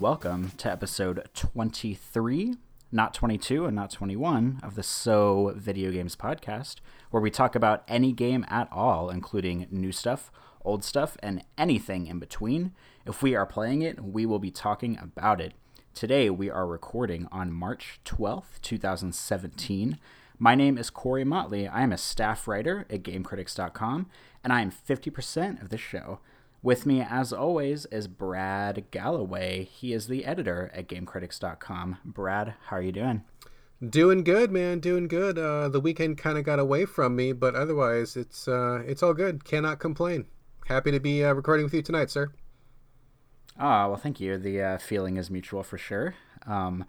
welcome to episode 23, not 22 and not 21 of the So Video Games podcast, where we talk about any game at all, including new stuff, old stuff, and anything in between. If we are playing it, we will be talking about it. Today, we are recording on March 12th, 2017. My name is Corey Motley. I am a staff writer at GameCritics.com, and I am 50% of the show. With me, as always, is Brad Galloway. He is the editor at GameCritics.com. Brad, how are you doing? Doing good, man. Doing good. Uh, the weekend kind of got away from me, but otherwise, it's uh, it's all good. Cannot complain. Happy to be uh, recording with you tonight, sir. Ah, well, thank you. The uh, feeling is mutual for sure. Um,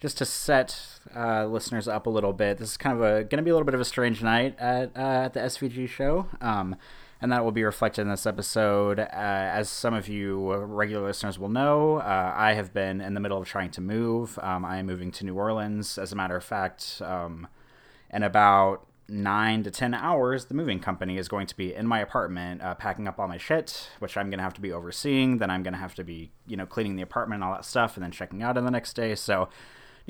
just to set uh, listeners up a little bit, this is kind of a going to be a little bit of a strange night at uh, at the SVG show, um, and that will be reflected in this episode. Uh, as some of you regular listeners will know, uh, I have been in the middle of trying to move. Um, I am moving to New Orleans. As a matter of fact, um, in about nine to ten hours, the moving company is going to be in my apartment, uh, packing up all my shit, which I'm going to have to be overseeing. Then I'm going to have to be, you know, cleaning the apartment and all that stuff, and then checking out in the next day. So,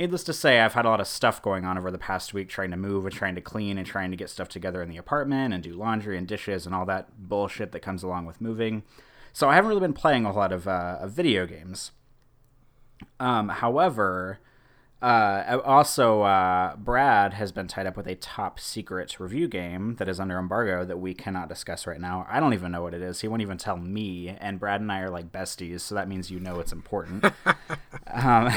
needless to say, I've had a lot of stuff going on over the past week, trying to move and trying to clean and trying to get stuff together in the apartment and do laundry and dishes and all that bullshit that comes along with moving. So I haven't really been playing a lot of, uh, of video games. Um, however, uh, also, uh, Brad has been tied up with a top secret review game that is under embargo that we cannot discuss right now. I don't even know what it is. He won't even tell me. And Brad and I are like besties, so that means you know it's important. um,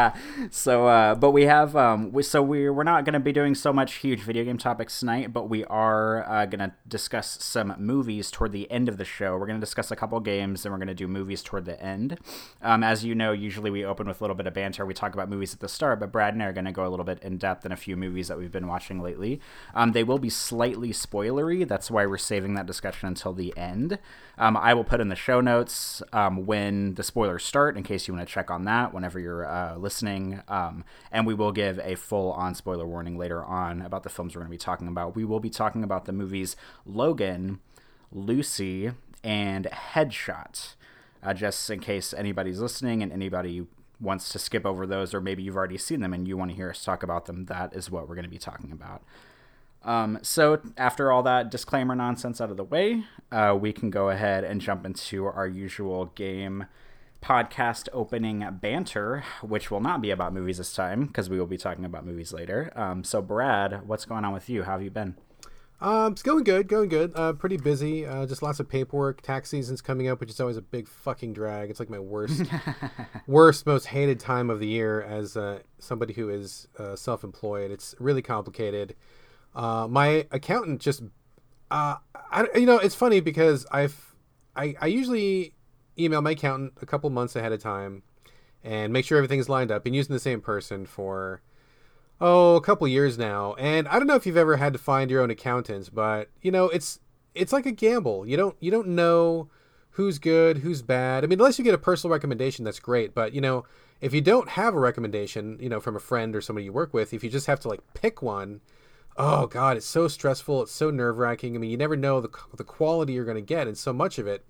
so, uh, but we have, um, we, so we, we're not going to be doing so much huge video game topics tonight, but we are uh, going to discuss some movies toward the end of the show. We're going to discuss a couple games, and we're going to do movies toward the end. Um, as you know, usually we open with a little bit of banter. We talk about movies at the start, but Brad and I are going to go a little bit in depth in a few movies that we've been watching lately. Um, they will be slightly spoilery. That's why we're saving that discussion until the end. Um, I will put in the show notes um, when the spoilers start in case you want to check on that whenever you're uh, listening. Um, and we will give a full on spoiler warning later on about the films we're going to be talking about. We will be talking about the movies Logan, Lucy, and Headshot. Uh, just in case anybody's listening and anybody wants to skip over those, or maybe you've already seen them and you want to hear us talk about them, that is what we're going to be talking about. Um, so, after all that disclaimer nonsense out of the way, uh, we can go ahead and jump into our usual game podcast opening banter, which will not be about movies this time because we will be talking about movies later. Um, so, Brad, what's going on with you? How have you been? Um, it's going good, going good. Uh, pretty busy. Uh, just lots of paperwork. Tax season's coming up, which is always a big fucking drag. It's like my worst, worst, most hated time of the year as uh, somebody who is uh, self-employed. It's really complicated. Uh, my accountant just, uh, I, you know, it's funny because I've, I, I usually email my accountant a couple months ahead of time and make sure everything's lined up. Been using the same person for oh, a couple years now. And I don't know if you've ever had to find your own accountants, but you know, it's it's like a gamble. You don't you don't know who's good, who's bad. I mean, unless you get a personal recommendation, that's great. But you know, if you don't have a recommendation, you know, from a friend or somebody you work with, if you just have to like pick one, oh god, it's so stressful. It's so nerve wracking. I mean, you never know the the quality you're going to get, and so much of it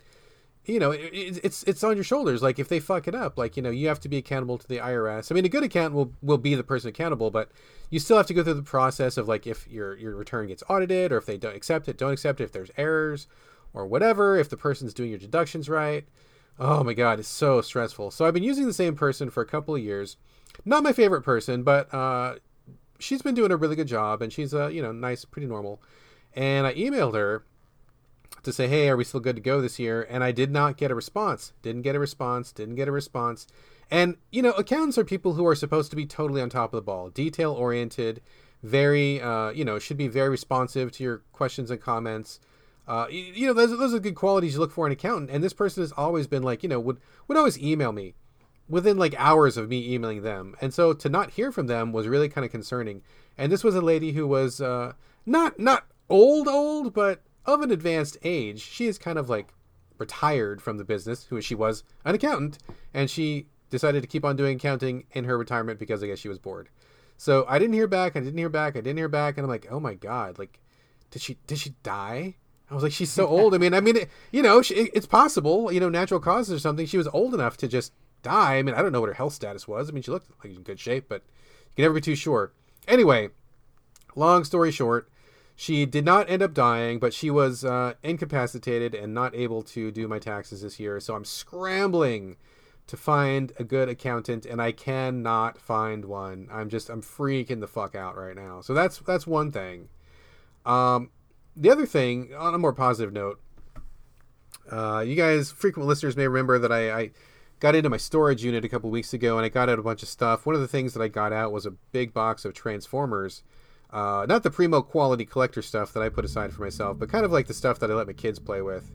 you know, it, it's it's on your shoulders. Like if they fuck it up, like you know, you have to be accountable to the IRS. I mean, a good accountant will will be the person accountable, but you still have to go through the process of like if your your return gets audited or if they don't accept it, don't accept it, if there's errors or whatever, if the person's doing your deductions right. Oh my god, it's so stressful. So I've been using the same person for a couple of years. Not my favorite person, but uh, she's been doing a really good job, and she's uh, you know nice, pretty normal. And I emailed her to say, hey, are we still good to go this year? And I did not get a response. Didn't get a response. Didn't get a response. And, you know, accountants are people who are supposed to be totally on top of the ball, detail oriented, very, uh, you know, should be very responsive to your questions and comments. Uh, you, know, those, those are good qualities you look for in an accountant. And this person has always been like, you know, would, would always email me within like hours of me emailing them. And so to not hear from them was really kind of concerning. And this was a lady who was uh, not, not old, old, but of an advanced age, she is kind of like retired from the business, who she was an accountant, and she decided to keep on doing accounting in her retirement because I guess she was bored. So I didn't hear back. I didn't hear back. I didn't hear back, and I'm like, oh my god, like, did she did she die? I was like, she's so old. I mean, I mean, it, you know, she, it's possible, you know, natural causes or something. She was old enough to just die. I mean, I don't know what her health status was. I mean, she looked like in good shape, but you can never be too sure. Anyway, long story short, she did not end up dying, but she was uh, incapacitated and not able to do my taxes this year. So I'm scrambling to find a good accountant, and I cannot find one. I'm just I'm freaking the fuck out right now. So that's that's one thing. Um, the other thing, on a more positive note, uh, you guys, frequent listeners, may remember that I, I got into my storage unit a couple weeks ago, and I got out a bunch of stuff. One of the things that I got out was a big box of Transformers. Uh, not the primo quality collector stuff that I put aside for myself, but kind of like the stuff that I let my kids play with.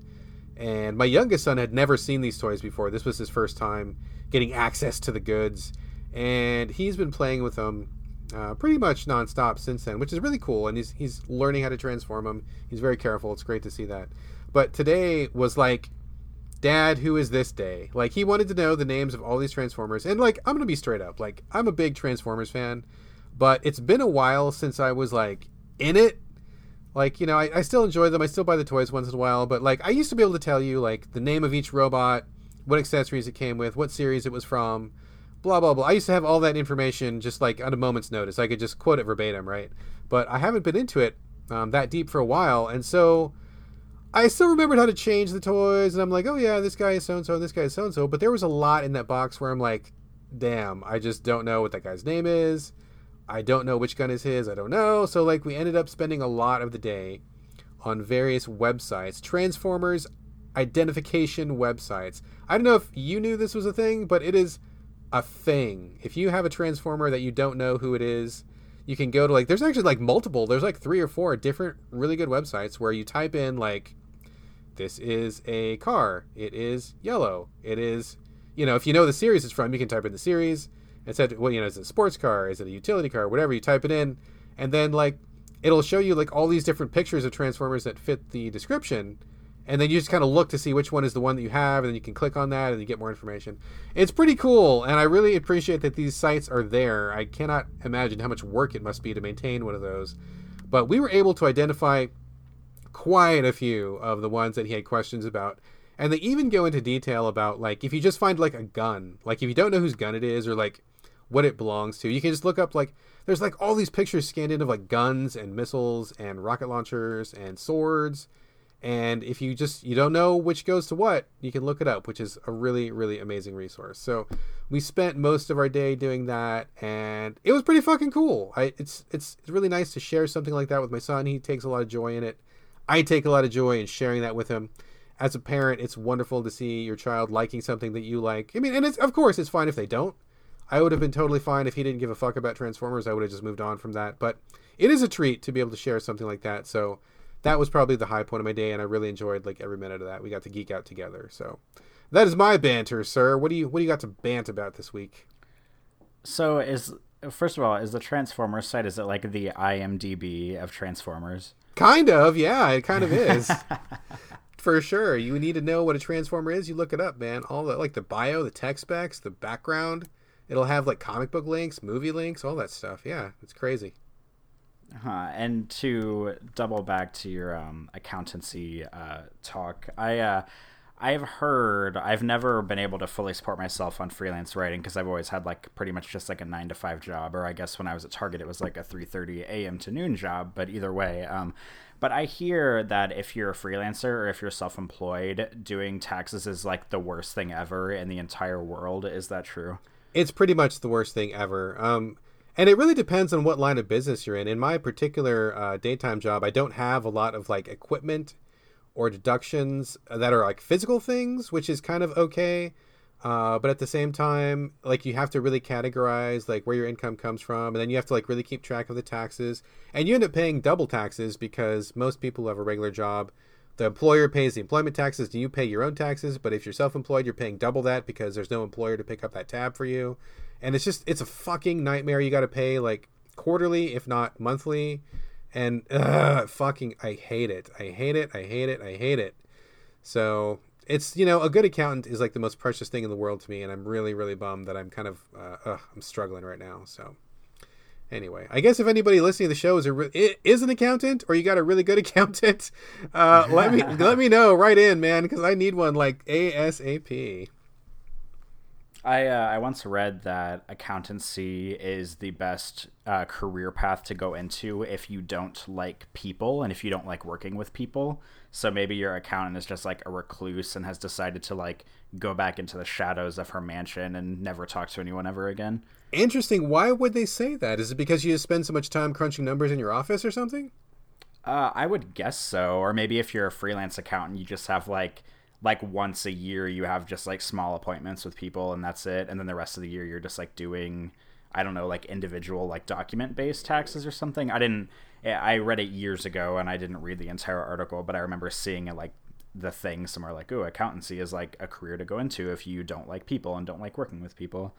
And my youngest son had never seen these toys before. This was his first time getting access to the goods, and he's been playing with them uh, pretty much nonstop since then, which is really cool. And he's he's learning how to transform them. He's very careful. It's great to see that. But today was like, Dad, who is this day? Like he wanted to know the names of all these Transformers, and like I'm gonna be straight up. Like I'm a big Transformers fan, but it's been a while since I was like in it. Like you know I, I still enjoy them. I still buy the toys once in a while but like i used to be able to tell you like the name of each robot what accessories it came with what series it was from blah blah blah. I used to have all that information just like at a moment's notice. I could just quote it verbatim right? But i haven't been into it um, that deep for a while and so i still remembered how to change the toys and i'm like oh yeah this guy is so and so this guy is so and so but there was a lot in that box where i'm like damn i just don't know what that guy's name is I don't know which gun is his. I don't know. So like we ended up spending a lot of the day on various websites, Transformers identification websites. I don't know if you knew this was a thing, but it is a thing. If you have a Transformer that you don't know who it is, you can go to like there's actually like multiple. There's like 3 or 4 different really good websites where you type in like this is a car. It is yellow. It is you know, if you know the series it's from, you can type in the series it said, well, you know, is it a sports car? Is it a utility car? Whatever. You type it in, and then like it'll show you like all these different pictures of Transformers that fit the description, and then you just kind of look to see which one is the one that you have, and then you can click on that and you get more information. It's pretty cool, and I really appreciate that these sites are there. I cannot imagine how much work it must be to maintain one of those, but we were able to identify quite a few of the ones that he had questions about and they even go into detail about like if you just find like a gun like if you don't know whose gun it is or like what it belongs to. You can just look up like there's like all these pictures scanned in of like guns and missiles and rocket launchers and swords. And if you just you don't know which goes to what, you can look it up, which is a really really amazing resource. So we spent most of our day doing that, and it was pretty fucking cool. I it's it's it's really nice to share something like that with my son. He takes a lot of joy in it. I take a lot of joy in sharing that with him. As a parent, it's wonderful to see your child liking something that you like. I mean, and it's of course it's fine if they don't I would have been totally fine if he didn't give a fuck about Transformers. I would have just moved on from that. But it is a treat to be able to share something like that. So that was probably the high point of my day, and I really enjoyed like every minute of that. We got to geek out together. So that is my banter, sir. What do you what do you got to bant about this week? So is first of all, is the Transformers site is it like the IMDb of Transformers? Kind of, yeah, it kind of is. For sure. You need to know what a transformer is, you look it up, man. All the like the bio, the tech specs, the background It'll have like comic book links, movie links, all that stuff. Yeah, it's crazy. Huh. And to double back to your um, accountancy uh, talk, I uh, I've heard I've never been able to fully support myself on freelance writing because I've always had like pretty much just like a nine to five job, or I guess when I was at Target it was like a three thirty a.m. to noon job. But either way, um, but I hear that if you're a freelancer or if you're self employed, doing taxes is like the worst thing ever in the entire world. Is that true? It's pretty much the worst thing ever. Um, and it really depends on what line of business you're in. In my particular uh, daytime job, I don't have a lot of like equipment or deductions that are like physical things, which is kind of okay. Uh, but at the same time, like you have to really categorize like where your income comes from, and then you have to like really keep track of the taxes, and you end up paying double taxes because most people who have a regular job the employer pays the employment taxes. Do you pay your own taxes? But if you're self-employed you're paying double that because there's no employer to pick up that tab for you. And it's just it's a fucking nightmare you got to pay like quarterly if not monthly. And uh, fucking i hate it. I hate it. I hate it. I hate it. So it's you know a good accountant is like the most precious thing in the world to me. And i'm really really bummed that i'm kind of uh, i'm struggling right now. So anyway, I guess if anybody listening to the show is a re- is an accountant or you got a really good accountant, uh, let me let me know right in, man, because I need one like ASAP. I uh, I once read that accountancy is the best uh, career path to go into if you don't like people and if you don't like working with people. So maybe your accountant is just like a recluse and has decided to like go back into the shadows of her mansion and never talk to anyone ever again. Interesting. Why would they say that? Is it because you spend so much time crunching numbers in your office or something? Uh, I would guess so. Or maybe if you're a freelance accountant, you just have like like once a year you have just like small appointments with people and that's it and then the rest of the year you're just like doing i don't know like individual like document based taxes or something i didn't i read it years ago and i didn't read the entire article but i remember seeing it like the thing somewhere like oh accountancy is like a career to go into if you don't like people and don't like working with people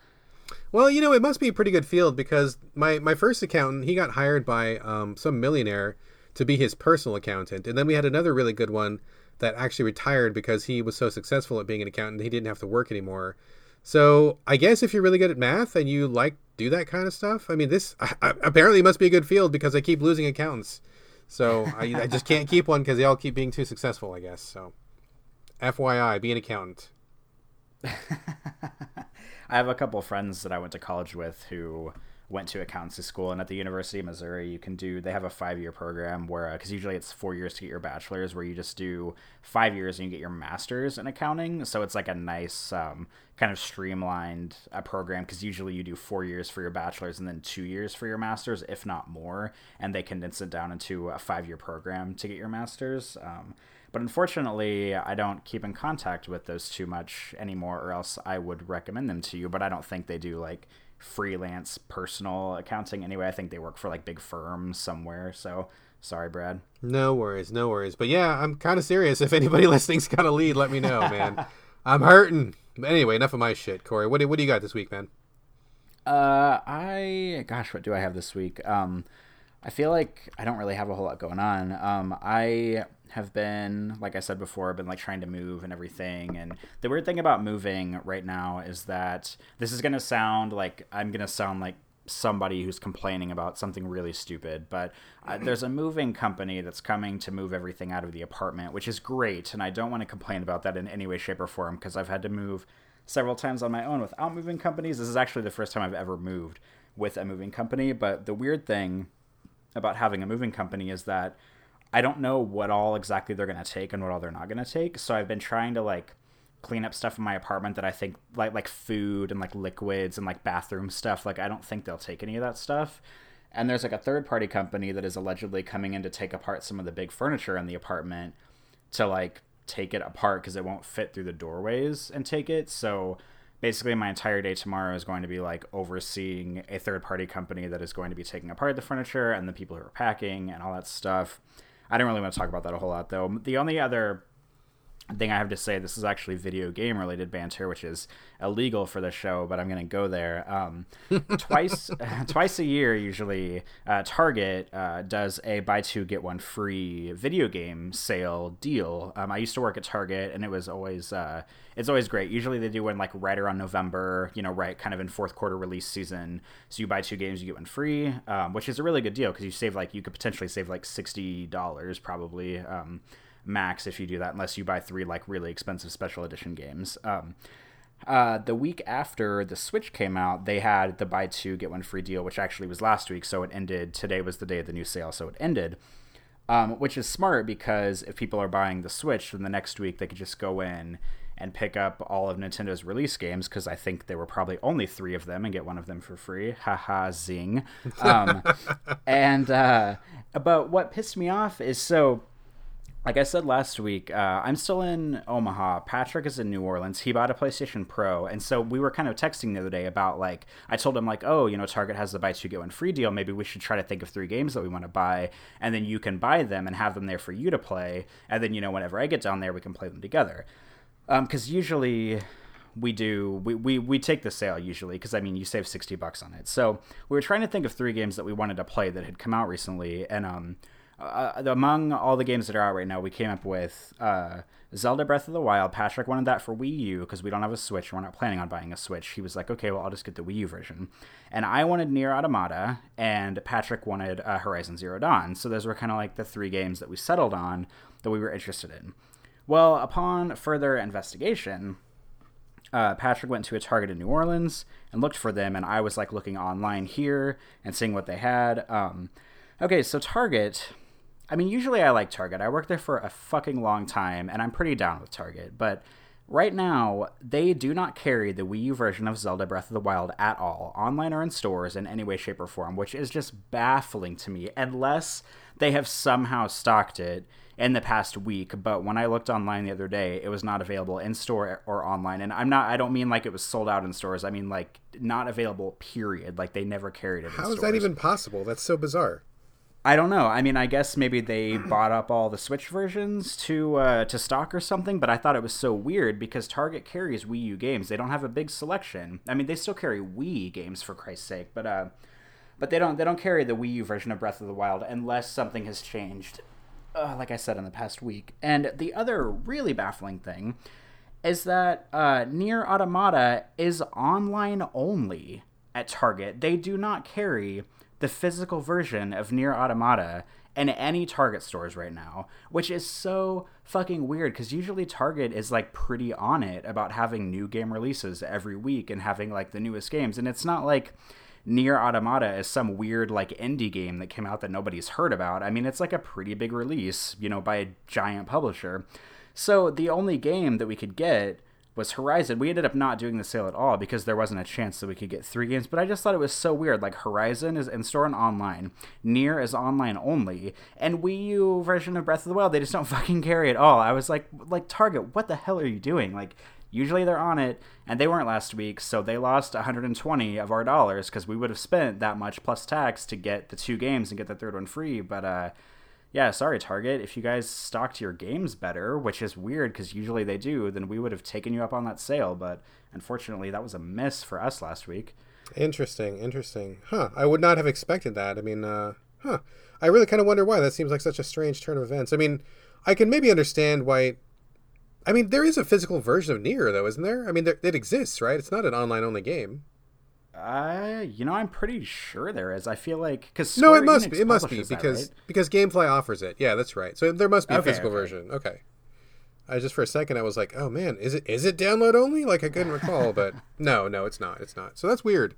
well you know it must be a pretty good field because my my first accountant he got hired by um, some millionaire to be his personal accountant and then we had another really good one that actually retired because he was so successful at being an accountant he didn't have to work anymore. So I guess if you're really good at math and you like do that kind of stuff, I mean, this I, apparently must be a good field because I keep losing accountants. So I, I just can't keep one because they all keep being too successful. I guess so. FYI, be an accountant. I have a couple friends that I went to college with who went to accountancy school and at the university of missouri you can do they have a five year program where because uh, usually it's four years to get your bachelor's where you just do five years and you get your master's in accounting. So it's like a nice um, kind of streamlined uh, program because usually you do four years for your bachelor's and then two years for your master's if not more and they condense it down into a five year program to get your master's. Um, but unfortunately, I don't keep in contact with those too much anymore, or else I would recommend them to you. But I don't think they do like freelance personal accounting anyway. I think they work for like big firms somewhere. So sorry, Brad. No worries, no worries. But yeah, I'm kind of serious. If anybody listening's got a lead, let me know, man. I'm hurting. But anyway, enough of my shit, Corey. What do, what do you got this week, man? Uh, I gosh, what do I have this week? Um, I feel like I don't really have a whole lot going on. Um, I have been, like I said before, been like trying to move and everything. And the weird thing about moving right now is that this is gonna sound like I'm gonna sound like somebody who's complaining about something really stupid, but uh, there's a moving company that's coming to move everything out of the apartment, which is great. And I don't want to complain about that in any way, shape, or form because I've had to move several times on my own without moving companies. This is actually the first time I've ever moved with a moving company. But the weird thing about having a moving company is that I don't know what all exactly they're going to take and what all they're not going to take. So I've been trying to like clean up stuff in my apartment that I think like like food and like liquids and like bathroom stuff. Like I don't think they'll take any of that stuff. And there's like a third party company that is allegedly coming in to take apart some of the big furniture in the apartment to like take it apart because it won't fit through the doorways and take it. So basically my entire day tomorrow is going to be like overseeing a third party company that is going to be taking apart the furniture and the people who are packing and all that stuff. I don't really want to talk about that a whole lot though. The only other thing I have to say, this is actually video game related banter, which is illegal for the show, but I'm going to go there. Um, twice, twice a year, usually, uh, Target uh, does a buy two get one free video game sale deal. Um, I used to work at Target, and it was always uh, it's always great. Usually they do one like right around November, you know, right kind of in fourth quarter release season. So you buy two games, you get one free, um, which is a really good deal because you save like you could potentially save like sixty dollars probably. Max if you do that, unless you buy three like really expensive special edition games. Um, uh, the week after the Switch came out, they had the buy two get one free deal, which actually was last week, so it ended. Today was the day of the new sale, so it ended. Um, which is smart because if people are buying the Switch, then the next week they could just go in and pick up all of Nintendo's release games because I think there were probably only three of them and get one of them for free. Haha, zing. Um, and uh, but what pissed me off is so like I said last week, uh, I'm still in Omaha. Patrick is in New Orleans. He bought a PlayStation Pro, and so we were kind of texting the other day about like I told him like, oh, you know, Target has the buy two get one free deal. Maybe we should try to think of three games that we want to buy, and then you can buy them and have them there for you to play, and then you know whenever I get down there, we can play them together. Because um, usually we do we, we, we take the sale usually because i mean you save 60 bucks on it so we were trying to think of three games that we wanted to play that had come out recently and um uh, among all the games that are out right now, we came up with uh, Zelda Breath of the Wild. Patrick wanted that for Wii U because we don't have a Switch. We're not planning on buying a Switch. He was like, okay, well, I'll just get the Wii U version. And I wanted Nier Automata, and Patrick wanted uh, Horizon Zero Dawn. So those were kind of like the three games that we settled on that we were interested in. Well, upon further investigation, uh, Patrick went to a Target in New Orleans and looked for them, and I was like looking online here and seeing what they had. Um, okay, so Target. I mean, usually I like Target. I worked there for a fucking long time, and I'm pretty down with Target. But right now, they do not carry the Wii U version of Zelda Breath of the Wild at all, online or in stores in any way, shape, or form, which is just baffling to me, unless they have somehow stocked it in the past week, but when I looked online the other day, it was not available in store or online. And I'm not I don't mean like it was sold out in stores. I mean like not available period. Like they never carried it. How is that even possible? That's so bizarre. I don't know. I mean, I guess maybe they bought up all the Switch versions to uh, to stock or something. But I thought it was so weird because Target carries Wii U games. They don't have a big selection. I mean, they still carry Wii games for Christ's sake, but uh, but they don't they don't carry the Wii U version of Breath of the Wild unless something has changed uh, like I said in the past week. And the other really baffling thing is that uh, Nier Automata is online only at Target. They do not carry the physical version of Nier Automata in any Target stores right now, which is so fucking weird because usually Target is like pretty on it about having new game releases every week and having like the newest games. And it's not like Nier Automata is some weird like indie game that came out that nobody's heard about. I mean, it's like a pretty big release, you know, by a giant publisher. So the only game that we could get was Horizon. We ended up not doing the sale at all because there wasn't a chance that we could get three games. But I just thought it was so weird. Like Horizon is in store and online, Nier is online only, and Wii U version of Breath of the Wild they just don't fucking carry at all. I was like, like Target, what the hell are you doing? Like Usually they're on it, and they weren't last week, so they lost 120 of our dollars because we would have spent that much plus tax to get the two games and get the third one free. But uh, yeah, sorry Target, if you guys stocked your games better, which is weird because usually they do, then we would have taken you up on that sale. But unfortunately, that was a miss for us last week. Interesting, interesting. Huh? I would not have expected that. I mean, uh, huh? I really kind of wonder why. That seems like such a strange turn of events. I mean, I can maybe understand why I mean, there is a physical version of Nier, though, isn't there? I mean, there, it exists, right? It's not an online only game. Uh, you know, I'm pretty sure there is. I feel like because no, it must Enix be. It must be because that, right? because GameFly offers it. Yeah, that's right. So there must be a physical okay. version. Okay. I just for a second I was like, oh man, is it is it download only? Like I couldn't recall, but no, no, it's not. It's not. So that's weird.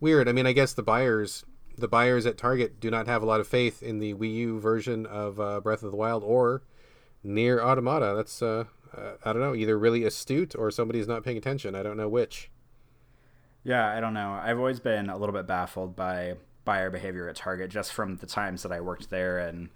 Weird. I mean, I guess the buyers the buyers at Target do not have a lot of faith in the Wii U version of uh, Breath of the Wild or Nier Automata. That's uh, uh, I don't know, either really astute or somebody's not paying attention. I don't know which. Yeah, I don't know. I've always been a little bit baffled by buyer behavior at Target just from the times that I worked there and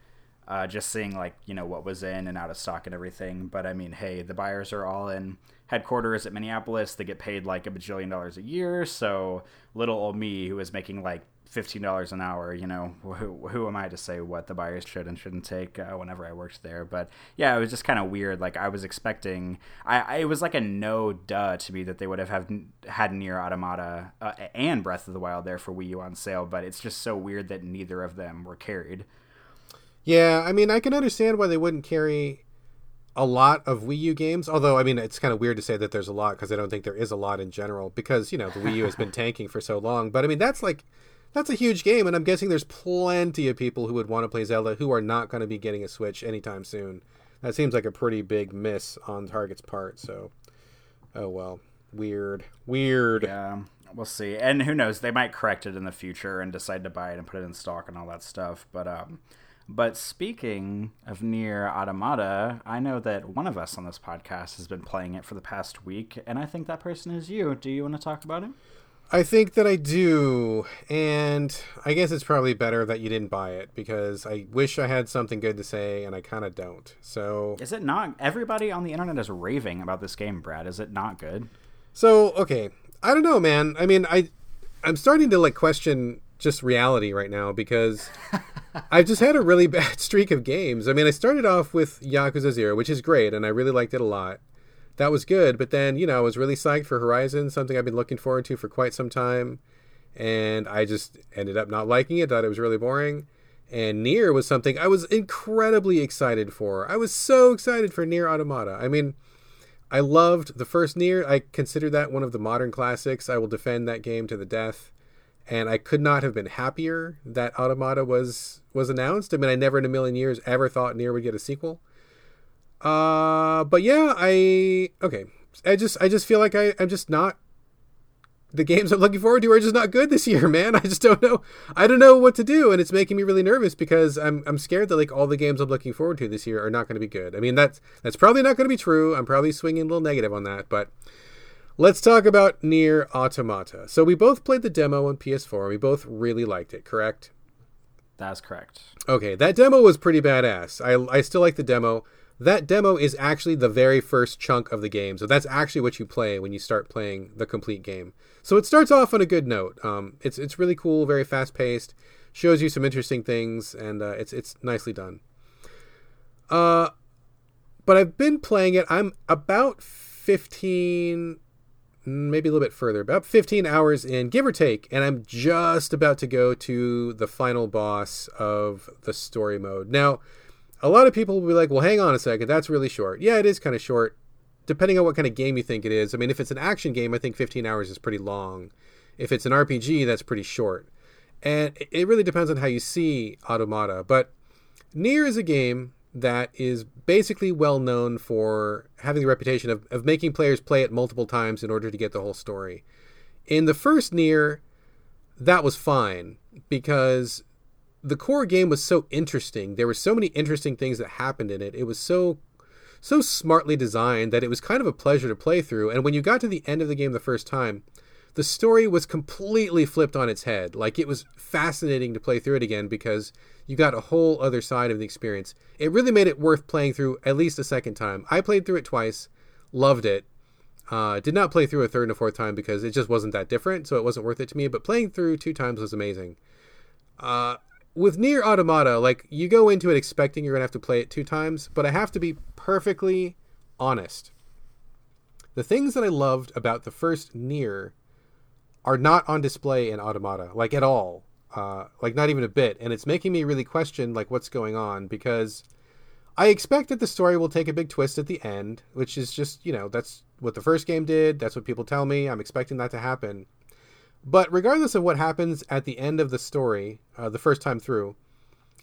uh, just seeing like you know what was in and out of stock and everything. But I mean, hey, the buyers are all in headquarters at Minneapolis. They get paid like a bajillion dollars a year. So little old me, who was making like fifteen dollars an hour. You know, who, who am I to say what the buyers should and shouldn't take? Uh, whenever I worked there, but yeah, it was just kind of weird. Like I was expecting, I, I, it was like a no duh to me that they would have have had Nier Automata uh, and Breath of the Wild there for Wii U on sale, but it's just so weird that neither of them were carried. Yeah, I mean, I can understand why they wouldn't carry a lot of Wii U games. Although, I mean, it's kind of weird to say that there's a lot because I don't think there is a lot in general because you know the Wii U has been tanking for so long. But I mean, that's like that's a huge game, and I'm guessing there's plenty of people who would want to play Zelda who are not going to be getting a Switch anytime soon. That seems like a pretty big miss on Target's part. So, oh well, weird, weird. Yeah, we'll see. And who knows? They might correct it in the future and decide to buy it and put it in stock and all that stuff. But um, but speaking of Nier Automata, I know that one of us on this podcast has been playing it for the past week, and I think that person is you. Do you want to talk about it? I think that I do, and I guess it's probably better that you didn't buy it because I wish I had something good to say, and I kind of don't. So, is it not? Everybody on the internet is raving about this game, Brad. Is it not good? So, okay, I don't know, man. I mean, I, I'm starting to like question just reality right now because I've just had a really bad streak of games. I mean, I started off with Yakuza Zero, which is great, and I really liked it a lot that was good. But then, you know, I was really psyched for Horizon, something I've been looking forward to for quite some time. And I just ended up not liking it, thought it was really boring. And Nier was something I was incredibly excited for. I was so excited for Nier Automata. I mean, I loved the first Nier. I consider that one of the modern classics. I will defend that game to the death. And I could not have been happier that Automata was was announced. I mean, I never in a million years ever thought Nier would get a sequel. Uh, but yeah, I okay. I just I just feel like I I'm just not the games I'm looking forward to are just not good this year, man. I just don't know. I don't know what to do, and it's making me really nervous because I'm I'm scared that like all the games I'm looking forward to this year are not going to be good. I mean that's that's probably not going to be true. I'm probably swinging a little negative on that, but let's talk about Nier Automata. So we both played the demo on PS4, we both really liked it. Correct? That's correct. Okay, that demo was pretty badass. I I still like the demo that demo is actually the very first chunk of the game. So that's actually what you play when you start playing the complete game. So it starts off on a good note. Um, it's it's really cool, very fast paced, shows you some interesting things, and uh, it's it's nicely done. Uh, but I've been playing it. I'm about fifteen, maybe a little bit further, about fifteen hours in, give or take, and I'm just about to go to the final boss of the story mode. Now a lot of people will be like, well, hang on a second, that's really short. Yeah, it is kind of short, depending on what kind of game you think it is. I mean, if it's an action game, I think 15 hours is pretty long. If it's an RPG, that's pretty short. And it really depends on how you see Automata. But Nier is a game that is basically well known for having the reputation of, of making players play it multiple times in order to get the whole story. In the first Nier, that was fine because the core game was so interesting. There were so many interesting things that happened in it. It was so so smartly designed that it was kind of a pleasure to play through. And when you got to the end of the game the first time, the story was completely flipped on its head. Like it was fascinating to play through it again because you got a whole other side of the experience. It really made it worth playing through at least a second time. I played through it twice, loved it. Uh, did not play through a third and a fourth time because it just wasn't that different, so it wasn't worth it to me. But playing through two times was amazing. Uh, with Nier Automata, like you go into it expecting you're gonna have to play it two times, but I have to be perfectly honest. The things that I loved about the first Nier are not on display in Automata, like at all, uh, like not even a bit, and it's making me really question like what's going on because I expect that the story will take a big twist at the end, which is just you know that's what the first game did. That's what people tell me. I'm expecting that to happen. But regardless of what happens at the end of the story, uh, the first time through,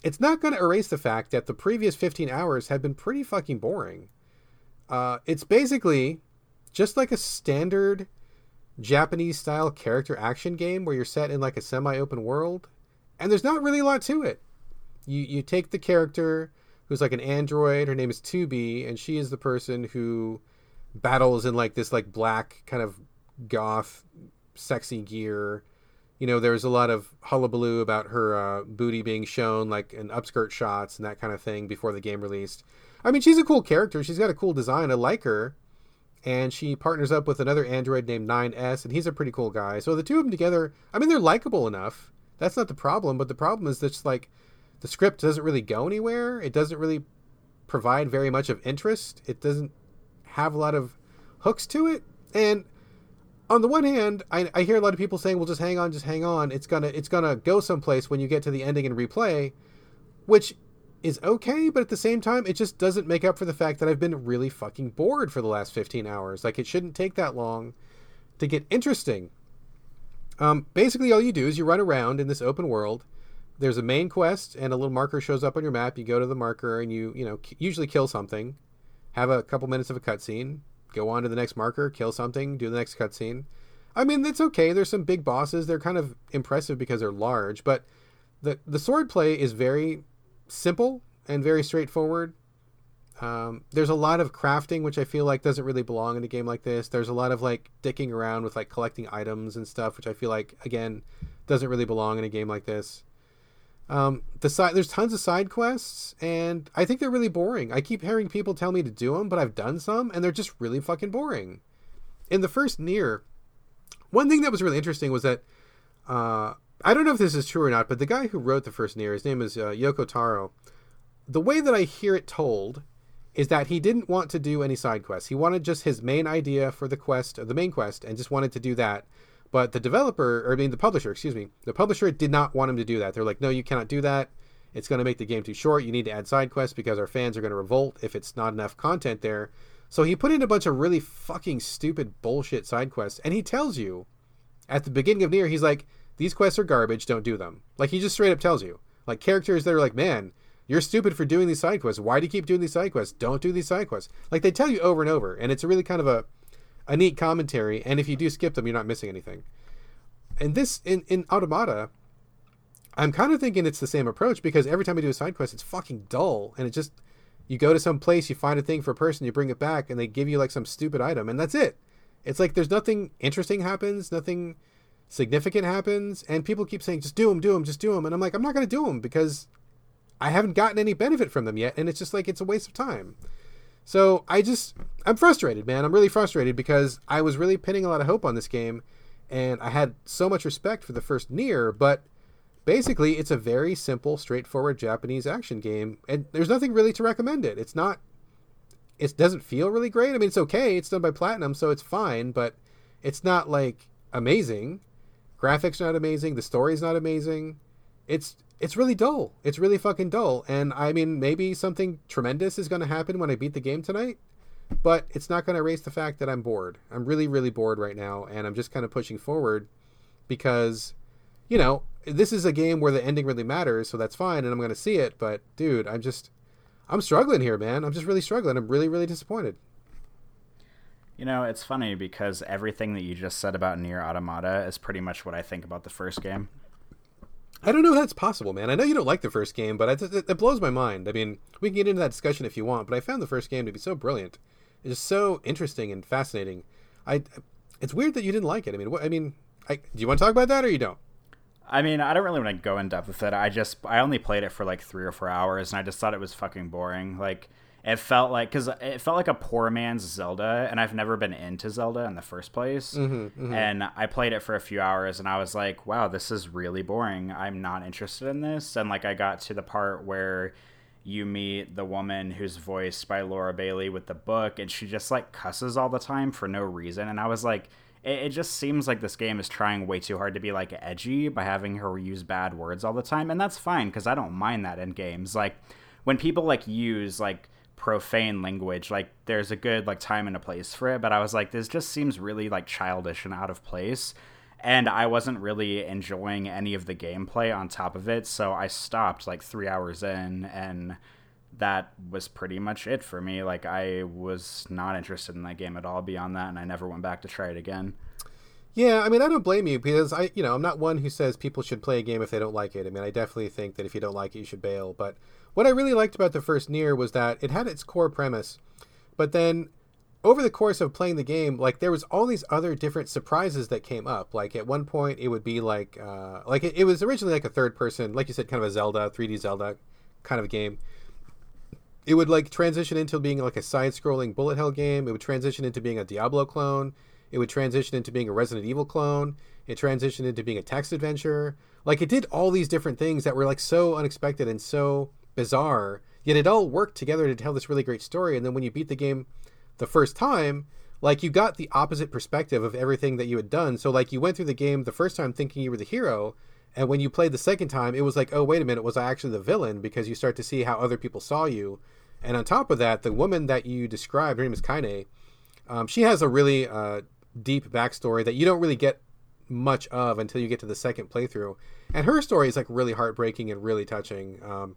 it's not going to erase the fact that the previous 15 hours have been pretty fucking boring. Uh, it's basically just like a standard Japanese style character action game where you're set in like a semi open world, and there's not really a lot to it. You, you take the character who's like an android, her name is 2B, and she is the person who battles in like this like black kind of goth sexy gear. You know, there was a lot of hullabaloo about her uh, booty being shown, like in upskirt shots and that kind of thing before the game released. I mean, she's a cool character. She's got a cool design. I like her. And she partners up with another android named 9S, and he's a pretty cool guy. So the two of them together, I mean, they're likable enough. That's not the problem. But the problem is that, like, the script doesn't really go anywhere. It doesn't really provide very much of interest. It doesn't have a lot of hooks to it. And on the one hand, I, I hear a lot of people saying, "Well, just hang on, just hang on. It's gonna it's gonna go someplace when you get to the ending and replay," which is okay, but at the same time, it just doesn't make up for the fact that I've been really fucking bored for the last 15 hours. Like, it shouldn't take that long to get interesting. Um, basically, all you do is you run around in this open world. There's a main quest, and a little marker shows up on your map. You go to the marker, and you, you know, usually kill something, have a couple minutes of a cutscene, go on to the next marker, kill something, do the next cutscene. I mean, it's okay. There's some big bosses. They're kind of impressive because they're large, but the the sword play is very simple and very straightforward. Um, there's a lot of crafting, which I feel like doesn't really belong in a game like this. There's a lot of like dicking around with like collecting items and stuff, which I feel like again doesn't really belong in a game like this. Um, the side there's tons of side quests, and I think they're really boring. I keep hearing people tell me to do them, but I've done some, and they're just really fucking boring. In the first Nier, one thing that was really interesting was that uh, I don't know if this is true or not, but the guy who wrote the first Nier, his name is uh, Yoko Taro. The way that I hear it told is that he didn't want to do any side quests. He wanted just his main idea for the quest, the main quest, and just wanted to do that but the developer, or I mean the publisher, excuse me, the publisher did not want him to do that. They're like, no, you cannot do that. It's going to make the game too short. You need to add side quests because our fans are going to revolt if it's not enough content there. So he put in a bunch of really fucking stupid bullshit side quests, and he tells you at the beginning of Nier, he's like, these quests are garbage. Don't do them. Like he just straight up tells you, like characters that are like, man, you're stupid for doing these side quests. Why do you keep doing these side quests? Don't do these side quests. Like they tell you over and over, and it's really kind of a a neat commentary, and if you do skip them, you're not missing anything. And this in in Automata, I'm kind of thinking it's the same approach because every time I do a side quest, it's fucking dull, and it just you go to some place, you find a thing for a person, you bring it back, and they give you like some stupid item, and that's it. It's like there's nothing interesting happens, nothing significant happens, and people keep saying just do them, do them, just do them, and I'm like I'm not gonna do them because I haven't gotten any benefit from them yet, and it's just like it's a waste of time. So I just I'm frustrated, man. I'm really frustrated because I was really pinning a lot of hope on this game, and I had so much respect for the first NieR, but basically it's a very simple, straightforward Japanese action game, and there's nothing really to recommend it. It's not. It doesn't feel really great. I mean, it's okay. It's done by Platinum, so it's fine, but it's not like amazing. Graphics not amazing. The story's not amazing. It's it's really dull. It's really fucking dull. And I mean, maybe something tremendous is going to happen when I beat the game tonight, but it's not going to erase the fact that I'm bored. I'm really, really bored right now, and I'm just kind of pushing forward because, you know, this is a game where the ending really matters, so that's fine, and I'm going to see it. But dude, I'm just, I'm struggling here, man. I'm just really struggling. I'm really, really disappointed. You know, it's funny because everything that you just said about Nier Automata is pretty much what I think about the first game. I don't know that's possible, man. I know you don't like the first game, but it, it, it, blows my mind. I mean, we can get into that discussion if you want, but I found the first game to be so brilliant. It's just so interesting and fascinating. I, it's weird that you didn't like it. I mean, what, I mean, I, do you want to talk about that or you don't? I mean, I don't really want to go in depth with it. I just, I only played it for like three or four hours, and I just thought it was fucking boring. Like, it felt like because it felt like a poor man's Zelda, and I've never been into Zelda in the first place. Mm-hmm, mm-hmm. And I played it for a few hours, and I was like, "Wow, this is really boring. I'm not interested in this." And like, I got to the part where you meet the woman who's voiced by Laura Bailey with the book, and she just like cusses all the time for no reason. And I was like, it, it just seems like this game is trying way too hard to be like edgy by having her use bad words all the time, and that's fine because I don't mind that in games. Like when people like use like profane language like there's a good like time and a place for it but i was like this just seems really like childish and out of place and i wasn't really enjoying any of the gameplay on top of it so i stopped like three hours in and that was pretty much it for me like i was not interested in that game at all beyond that and i never went back to try it again yeah, I mean, I don't blame you because I, you know, I'm not one who says people should play a game if they don't like it. I mean, I definitely think that if you don't like it, you should bail. But what I really liked about the first NieR was that it had its core premise, but then over the course of playing the game, like there was all these other different surprises that came up. Like at one point, it would be like, uh, like it, it was originally like a third person, like you said, kind of a Zelda, 3D Zelda kind of game. It would like transition into being like a side-scrolling bullet hell game. It would transition into being a Diablo clone. It would transition into being a Resident Evil clone. It transitioned into being a text adventure. Like it did all these different things that were like so unexpected and so bizarre, yet it all worked together to tell this really great story. And then when you beat the game the first time, like you got the opposite perspective of everything that you had done. So like you went through the game the first time thinking you were the hero, and when you played the second time, it was like, oh wait a minute, was I actually the villain? Because you start to see how other people saw you. And on top of that, the woman that you described, her name is Kaine. Um, she has a really uh, deep backstory that you don't really get much of until you get to the second playthrough. And her story is like really heartbreaking and really touching. Um,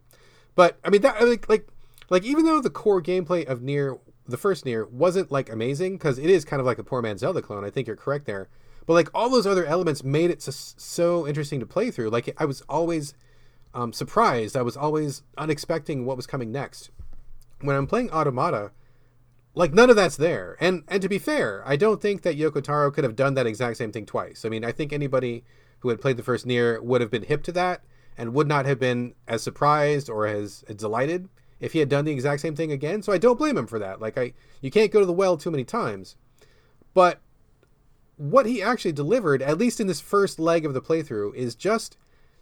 but I mean that like like like even though the core gameplay of Nier the first Nier wasn't like amazing because it is kind of like a poor man's Zelda clone. I think you're correct there. But like all those other elements made it so, so interesting to play through. Like I was always um, surprised. I was always unexpecting what was coming next. When I'm playing Automata, like none of that's there. And and to be fair, I don't think that Yoko Taro could have done that exact same thing twice. I mean, I think anybody who had played the first Nier would have been hip to that and would not have been as surprised or as delighted if he had done the exact same thing again. So I don't blame him for that. Like I you can't go to the well too many times. But what he actually delivered, at least in this first leg of the playthrough, is just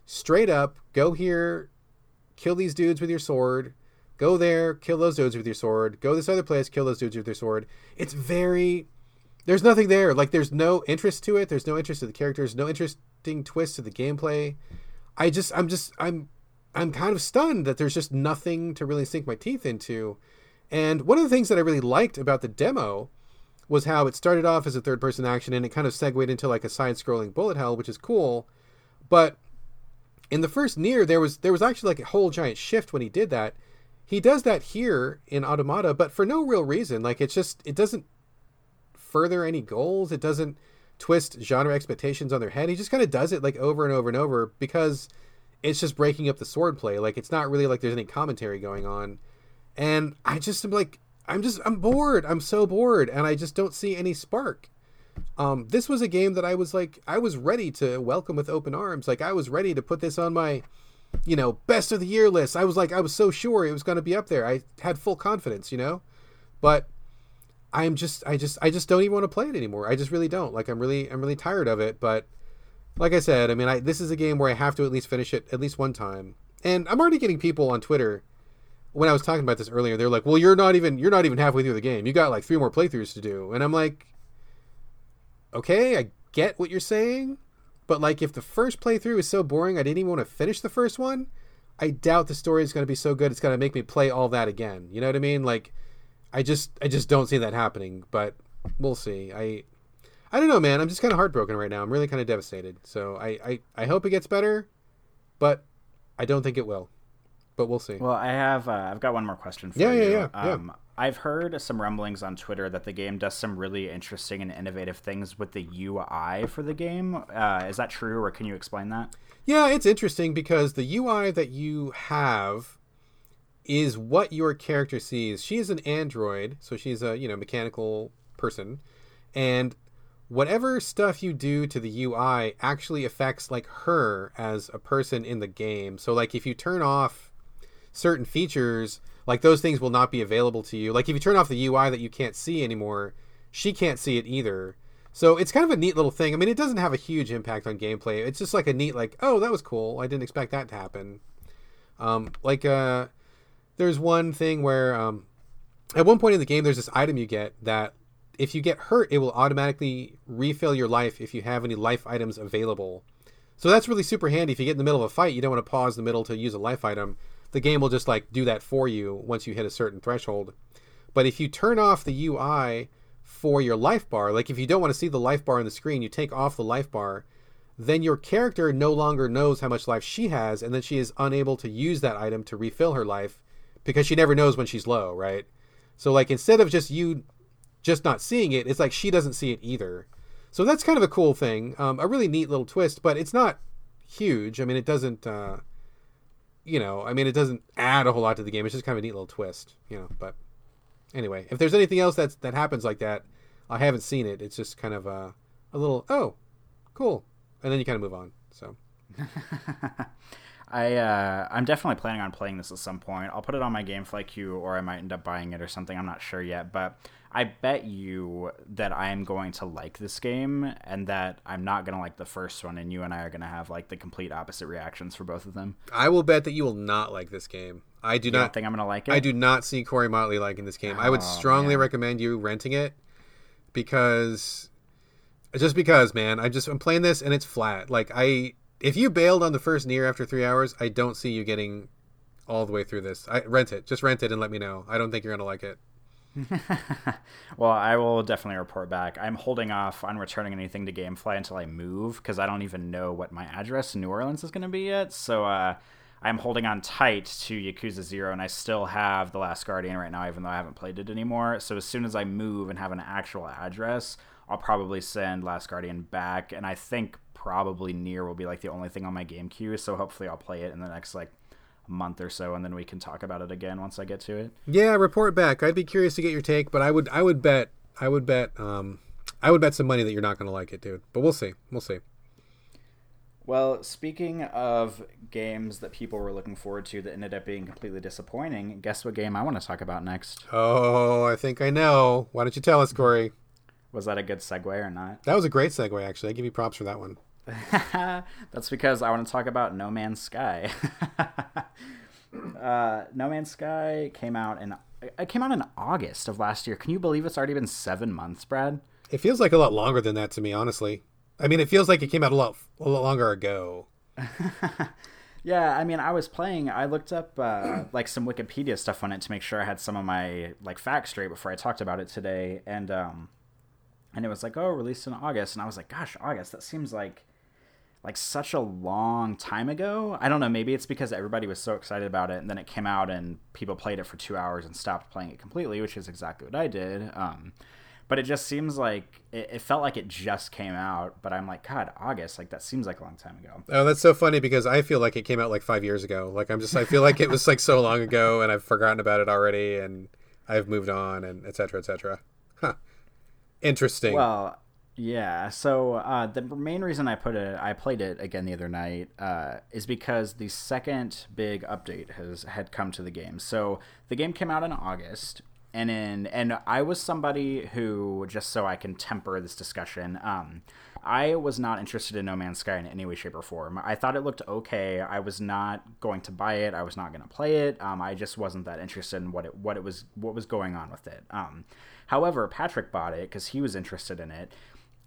straight up go here, kill these dudes with your sword, go there, kill those dudes with your sword, go this other place, kill those dudes with your sword. It's very there's nothing there. Like there's no interest to it. There's no interest to the characters, no interesting twists to the gameplay. I just I'm just I'm I'm kind of stunned that there's just nothing to really sink my teeth into. And one of the things that I really liked about the demo was how it started off as a third person action and it kind of segued into like a side scrolling bullet hell, which is cool. But in the first Nier there was there was actually like a whole giant shift when he did that. He does that here in Automata, but for no real reason. Like it's just it doesn't further any goals. It doesn't twist genre expectations on their head. He just kind of does it like over and over and over because it's just breaking up the swordplay. Like it's not really like there's any commentary going on. And I just am like I'm just I'm bored. I'm so bored and I just don't see any spark. Um, this was a game that I was like I was ready to welcome with open arms. Like I was ready to put this on my you know, best of the year list. I was like I was so sure it was going to be up there. I had full confidence, you know? But I'm just I just I just don't even want to play it anymore. I just really don't. Like I'm really I'm really tired of it, but like I said, I mean, I this is a game where I have to at least finish it at least one time. And I'm already getting people on Twitter when I was talking about this earlier. They're like, "Well, you're not even you're not even halfway through the game. You got like three more playthroughs to do." And I'm like, "Okay, I get what you're saying, but like if the first playthrough is so boring, I didn't even want to finish the first one. I doubt the story is going to be so good it's going to make me play all that again. You know what I mean? Like I just I just don't see that happening, but we'll see. I I don't know, man. I'm just kind of heartbroken right now. I'm really kind of devastated. So I, I, I hope it gets better, but I don't think it will. But we'll see. Well, I have uh, I've got one more question for yeah, you. Yeah, yeah, um, yeah. I've heard some rumblings on Twitter that the game does some really interesting and innovative things with the UI for the game. Uh, is that true, or can you explain that? Yeah, it's interesting because the UI that you have is what your character sees. She is an android, so she's a you know mechanical person, and whatever stuff you do to the UI actually affects like her as a person in the game. So like if you turn off certain features, like those things will not be available to you. Like if you turn off the UI that you can't see anymore, she can't see it either. So it's kind of a neat little thing. I mean, it doesn't have a huge impact on gameplay. It's just like a neat like, oh, that was cool. I didn't expect that to happen. Um, like uh there's one thing where um at one point in the game there's this item you get that if you get hurt, it will automatically refill your life if you have any life items available. So that's really super handy. If you get in the middle of a fight, you don't want to pause in the middle to use a life item. The game will just like do that for you once you hit a certain threshold. But if you turn off the UI for your life bar, like if you don't want to see the life bar on the screen, you take off the life bar, then your character no longer knows how much life she has, and then she is unable to use that item to refill her life because she never knows when she's low, right? So like instead of just you just not seeing it, it's like she doesn't see it either. So that's kind of a cool thing, um, a really neat little twist, but it's not huge. I mean, it doesn't, uh, you know, I mean, it doesn't add a whole lot to the game. It's just kind of a neat little twist, you know. But anyway, if there's anything else that that happens like that, I haven't seen it. It's just kind of a, a little oh, cool, and then you kind of move on. So. I uh, I'm definitely planning on playing this at some point. I'll put it on my GameFly queue, or I might end up buying it or something. I'm not sure yet, but I bet you that I am going to like this game and that I'm not going to like the first one, and you and I are going to have like the complete opposite reactions for both of them. I will bet that you will not like this game. I do you not think I'm going to like it. I do not see Corey Motley liking this game. Oh, I would oh, strongly man. recommend you renting it because just because, man, I just I'm playing this and it's flat. Like I, if you bailed on the first Nier after three hours, I don't see you getting all the way through this. I rent it, just rent it and let me know. I don't think you're gonna like it. well, I will definitely report back. I'm holding off on returning anything to GameFly until I move because I don't even know what my address in New Orleans is going to be yet. So uh, I'm holding on tight to Yakuza Zero, and I still have The Last Guardian right now, even though I haven't played it anymore. So as soon as I move and have an actual address, I'll probably send Last Guardian back, and I think probably Nier will be like the only thing on my game queue. So hopefully I'll play it in the next like month or so, and then we can talk about it again once I get to it. Yeah, report back. I'd be curious to get your take, but I would I would bet I would bet um I would bet some money that you're not going to like it, dude. But we'll see. We'll see. Well, speaking of games that people were looking forward to that ended up being completely disappointing, guess what game I want to talk about next? Oh, I think I know. Why don't you tell us, Corey? Was that a good segue or not? That was a great segue, actually. I give you props for that one. That's because I want to talk about No Man's Sky. uh, no Man's Sky came out in it came out in August of last year. Can you believe it's already been seven months, Brad? It feels like a lot longer than that to me, honestly. I mean, it feels like it came out a lot a lot longer ago. yeah, I mean, I was playing. I looked up uh, like some Wikipedia stuff on it to make sure I had some of my like facts straight before I talked about it today, and um, and it was like, oh, released in August, and I was like, gosh, August. That seems like like such a long time ago. I don't know, maybe it's because everybody was so excited about it and then it came out and people played it for 2 hours and stopped playing it completely, which is exactly what I did. Um, but it just seems like it, it, felt like it just came out. But I'm like, God, August, like that seems like a long time ago. Oh, that's so funny because I feel like it came out like five years ago. Like I'm just, I feel like it was like so long ago, and I've forgotten about it already, and I've moved on, and etc. etc. Huh. Interesting. Well, yeah. So uh, the main reason I put it, I played it again the other night, uh, is because the second big update has had come to the game. So the game came out in August, and in and I was somebody who just so I can temper this discussion. Um, I was not interested in No Man's Sky in any way, shape, or form. I thought it looked okay. I was not going to buy it. I was not going to play it. Um, I just wasn't that interested in what it what it was what was going on with it. Um, however, Patrick bought it because he was interested in it,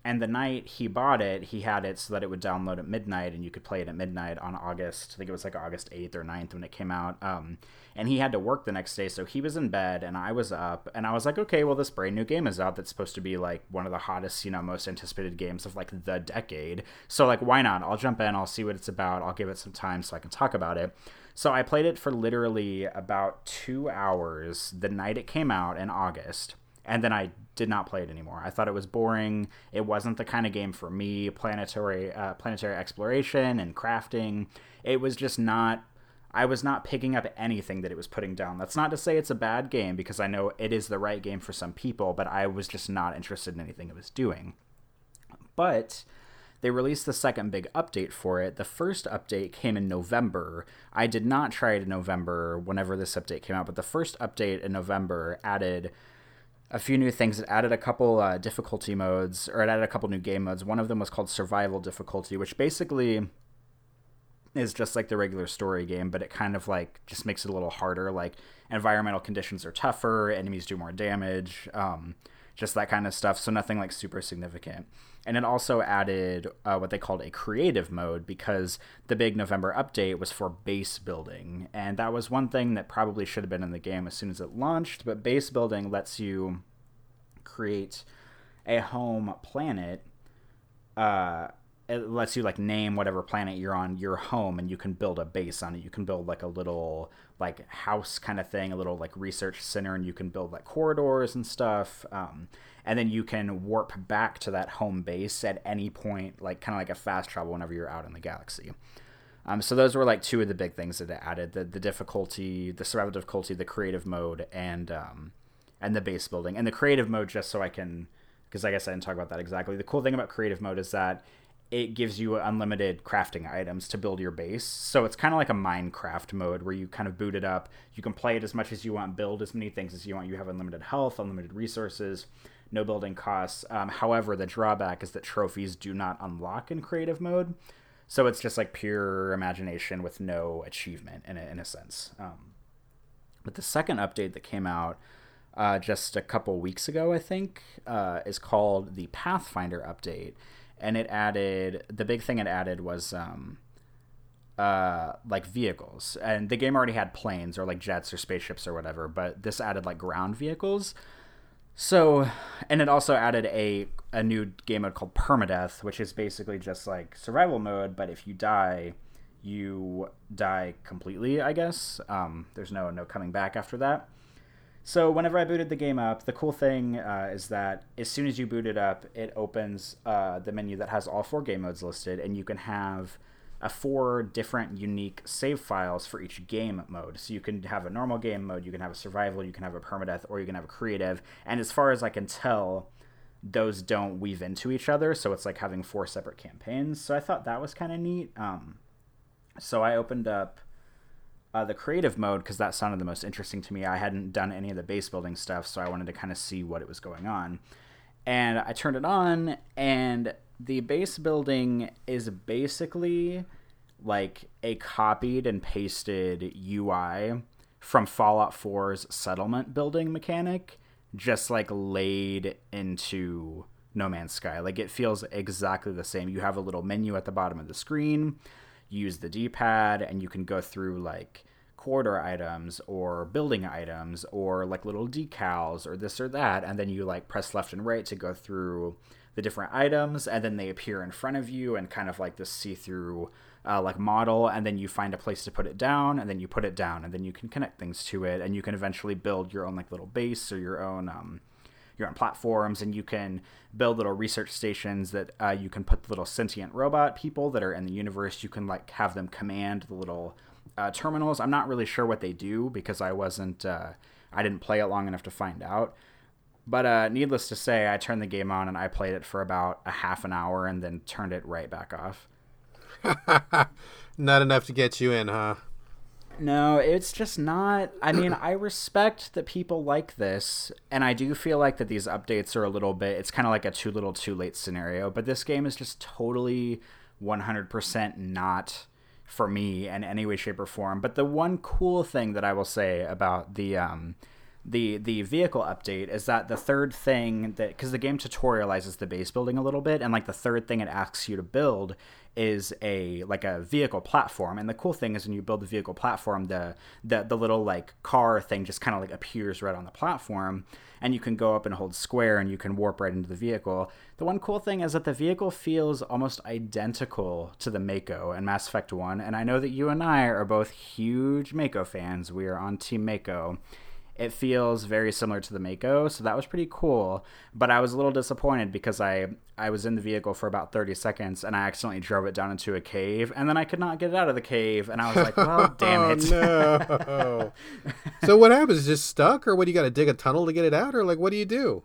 and the night he bought it, he had it so that it would download at midnight and you could play it at midnight on August. I think it was like August 8th or 9th when it came out. Um, and he had to work the next day, so he was in bed and I was up. And I was like, okay, well, this brand new game is out that's supposed to be like one of the hottest, you know, most anticipated games of like the decade. So, like, why not? I'll jump in, I'll see what it's about, I'll give it some time so I can talk about it. So, I played it for literally about two hours the night it came out in August and then I did not play it anymore. I thought it was boring. It wasn't the kind of game for me. Planetary uh, planetary exploration and crafting. It was just not. I was not picking up anything that it was putting down. That's not to say it's a bad game because I know it is the right game for some people, but I was just not interested in anything it was doing. But they released the second big update for it. The first update came in November. I did not try it in November whenever this update came out, but the first update in November added a few new things. It added a couple uh, difficulty modes, or it added a couple new game modes. One of them was called Survival Difficulty, which basically is just like the regular story game, but it kind of like just makes it a little harder. Like environmental conditions are tougher, enemies do more damage, um, just that kind of stuff. So nothing like super significant. And it also added uh, what they called a creative mode because the big November update was for base building. And that was one thing that probably should have been in the game as soon as it launched. But base building lets you create a home planet. Uh, it lets you like name whatever planet you're on your home and you can build a base on it you can build like a little like house kind of thing a little like research center and you can build like corridors and stuff um, and then you can warp back to that home base at any point, like kind of like a fast travel whenever you're out in the galaxy. Um, so those were like two of the big things that it added: the the difficulty, the survival difficulty, the creative mode, and um, and the base building. And the creative mode, just so I can, because I guess I didn't talk about that exactly. The cool thing about creative mode is that it gives you unlimited crafting items to build your base. So it's kind of like a Minecraft mode where you kind of boot it up. You can play it as much as you want, build as many things as you want. You have unlimited health, unlimited resources no building costs. Um, however, the drawback is that trophies do not unlock in creative mode. So it's just like pure imagination with no achievement in a, in a sense. Um, but the second update that came out uh, just a couple weeks ago, I think, uh, is called the Pathfinder update. And it added, the big thing it added was um, uh, like vehicles. And the game already had planes or like jets or spaceships or whatever, but this added like ground vehicles. So, and it also added a a new game mode called Permadeath, which is basically just like survival mode, but if you die, you die completely. I guess um, there's no no coming back after that. So whenever I booted the game up, the cool thing uh, is that as soon as you boot it up, it opens uh, the menu that has all four game modes listed, and you can have uh, four different unique save files for each game mode. So you can have a normal game mode, you can have a survival, you can have a permadeath, or you can have a creative. And as far as I can tell, those don't weave into each other. So it's like having four separate campaigns. So I thought that was kind of neat. Um, so I opened up uh, the creative mode because that sounded the most interesting to me. I hadn't done any of the base building stuff, so I wanted to kind of see what it was going on. And I turned it on, and the base building is basically like a copied and pasted UI from Fallout 4's settlement building mechanic, just like laid into No Man's Sky. Like it feels exactly the same. You have a little menu at the bottom of the screen, use the D pad, and you can go through like corridor items or building items or like little decals or this or that. And then you like press left and right to go through the different items, and then they appear in front of you and kind of like this see through. Uh, like model and then you find a place to put it down and then you put it down and then you can connect things to it and you can eventually build your own like little base or your own um, you're platforms and you can build little research stations that uh, you can put the little sentient robot people that are in the universe. You can like have them command the little uh, terminals. I'm not really sure what they do because I wasn't uh, I didn't play it long enough to find out. But uh, needless to say, I turned the game on and I played it for about a half an hour and then turned it right back off. not enough to get you in, huh? No, it's just not. I mean, I respect that people like this, and I do feel like that these updates are a little bit. It's kind of like a too little, too late scenario. But this game is just totally 100% not for me in any way, shape, or form. But the one cool thing that I will say about the um, the the vehicle update is that the third thing that because the game tutorializes the base building a little bit, and like the third thing it asks you to build is a like a vehicle platform. And the cool thing is when you build the vehicle platform the the, the little like car thing just kind of like appears right on the platform. And you can go up and hold square and you can warp right into the vehicle. The one cool thing is that the vehicle feels almost identical to the mako and mass effect 1 and i know that you and i are both huge mako fans. We are on team mako it feels very similar to the Mako, so that was pretty cool. But I was a little disappointed because I I was in the vehicle for about 30 seconds and I accidentally drove it down into a cave and then I could not get it out of the cave and I was like, well, damn oh, it. no. so what happens? Is just stuck or what do you got to dig a tunnel to get it out or like what do you do?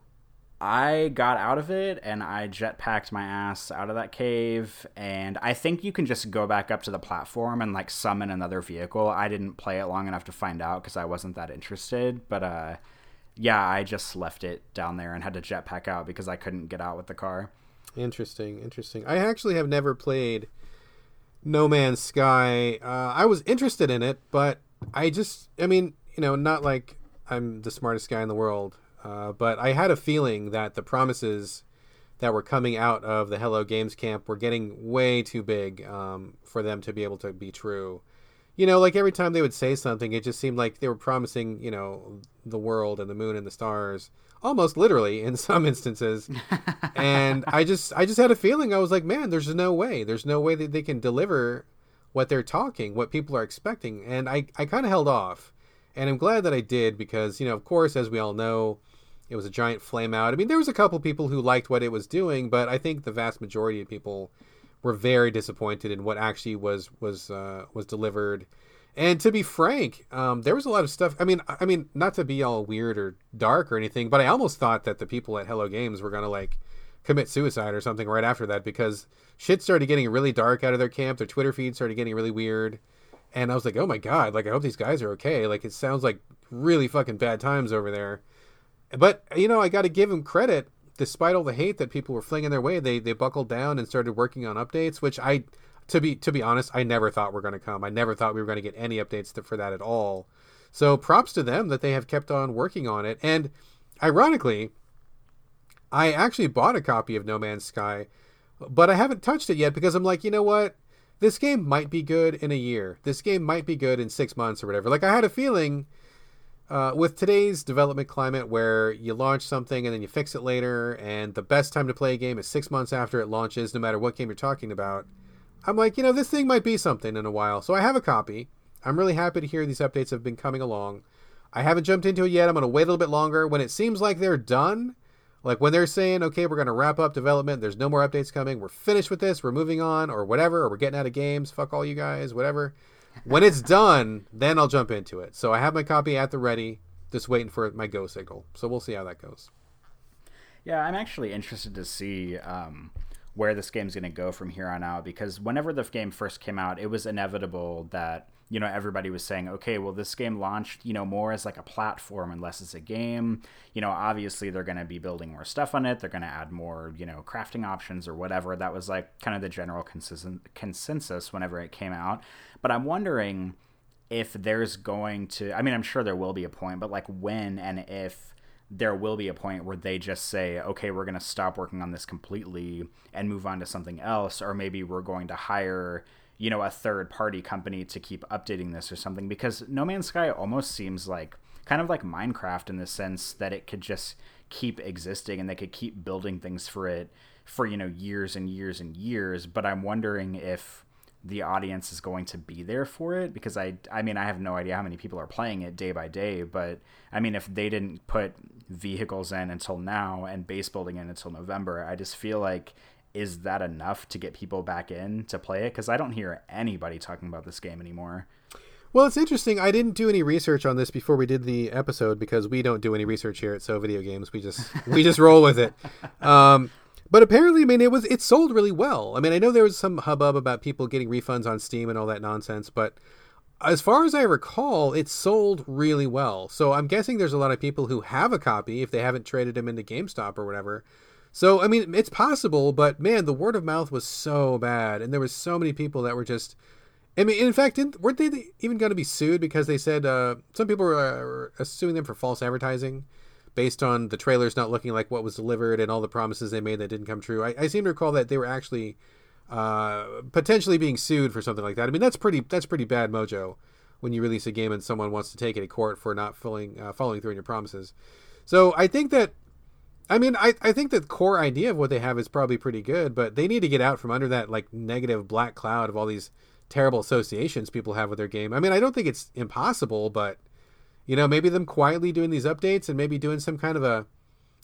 I got out of it and I jetpacked my ass out of that cave. And I think you can just go back up to the platform and like summon another vehicle. I didn't play it long enough to find out because I wasn't that interested. But uh, yeah, I just left it down there and had to jetpack out because I couldn't get out with the car. Interesting, interesting. I actually have never played No Man's Sky. Uh, I was interested in it, but I just, I mean, you know, not like I'm the smartest guy in the world. Uh, but I had a feeling that the promises that were coming out of the Hello Games camp were getting way too big um, for them to be able to be true. You know, like every time they would say something, it just seemed like they were promising, you know, the world and the moon and the stars, almost literally in some instances. and I just, I just had a feeling. I was like, man, there's no way. There's no way that they can deliver what they're talking, what people are expecting. And I, I kind of held off. And I'm glad that I did because, you know, of course, as we all know, it was a giant flame out. I mean, there was a couple people who liked what it was doing, but I think the vast majority of people were very disappointed in what actually was was uh, was delivered. And to be frank, um, there was a lot of stuff. I mean, I mean, not to be all weird or dark or anything, but I almost thought that the people at Hello Games were gonna like commit suicide or something right after that because shit started getting really dark out of their camp. Their Twitter feed started getting really weird, and I was like, oh my god, like I hope these guys are okay. Like it sounds like really fucking bad times over there. But you know, I got to give them credit. Despite all the hate that people were flinging their way, they they buckled down and started working on updates, which I, to be to be honest, I never thought were going to come. I never thought we were going to get any updates to, for that at all. So props to them that they have kept on working on it. And ironically, I actually bought a copy of No Man's Sky, but I haven't touched it yet because I'm like, you know what? This game might be good in a year. This game might be good in six months or whatever. Like I had a feeling uh, with today's development climate where you launch something and then you fix it later, and the best time to play a game is six months after it launches, no matter what game you're talking about, I'm like, you know, this thing might be something in a while. So I have a copy. I'm really happy to hear these updates have been coming along. I haven't jumped into it yet. I'm going to wait a little bit longer. When it seems like they're done, like when they're saying, okay, we're going to wrap up development, there's no more updates coming, we're finished with this, we're moving on, or whatever, or we're getting out of games, fuck all you guys, whatever when it's done, then I'll jump into it. So I have my copy at the ready, just waiting for my go signal. So we'll see how that goes. Yeah, I'm actually interested to see um, where this game's going to go from here on out because whenever the game first came out, it was inevitable that you know everybody was saying okay well this game launched you know more as like a platform and less as a game. You know obviously they're going to be building more stuff on it. They're going to add more you know crafting options or whatever. That was like kind of the general consistent consensus whenever it came out. But I'm wondering if there's going to, I mean, I'm sure there will be a point, but like when and if there will be a point where they just say, okay, we're going to stop working on this completely and move on to something else, or maybe we're going to hire, you know, a third party company to keep updating this or something. Because No Man's Sky almost seems like kind of like Minecraft in the sense that it could just keep existing and they could keep building things for it for, you know, years and years and years. But I'm wondering if the audience is going to be there for it because I I mean I have no idea how many people are playing it day by day but I mean if they didn't put vehicles in until now and base building in until November I just feel like is that enough to get people back in to play it because I don't hear anybody talking about this game anymore. Well, it's interesting. I didn't do any research on this before we did the episode because we don't do any research here at So Video Games. We just we just roll with it. Um, but apparently, I mean, it was it sold really well. I mean, I know there was some hubbub about people getting refunds on Steam and all that nonsense, but as far as I recall, it sold really well. So I'm guessing there's a lot of people who have a copy if they haven't traded them into GameStop or whatever. So I mean, it's possible, but man, the word of mouth was so bad, and there was so many people that were just I mean, in fact, weren't they even going to be sued because they said uh, some people were uh, suing them for false advertising based on the trailers not looking like what was delivered and all the promises they made that didn't come true. I, I seem to recall that they were actually uh, potentially being sued for something like that. I mean, that's pretty that's pretty bad mojo when you release a game and someone wants to take it to court for not following uh, following through on your promises. So I think that I mean, I, I think the core idea of what they have is probably pretty good, but they need to get out from under that like negative black cloud of all these terrible associations people have with their game. I mean, I don't think it's impossible, but you know, maybe them quietly doing these updates and maybe doing some kind of a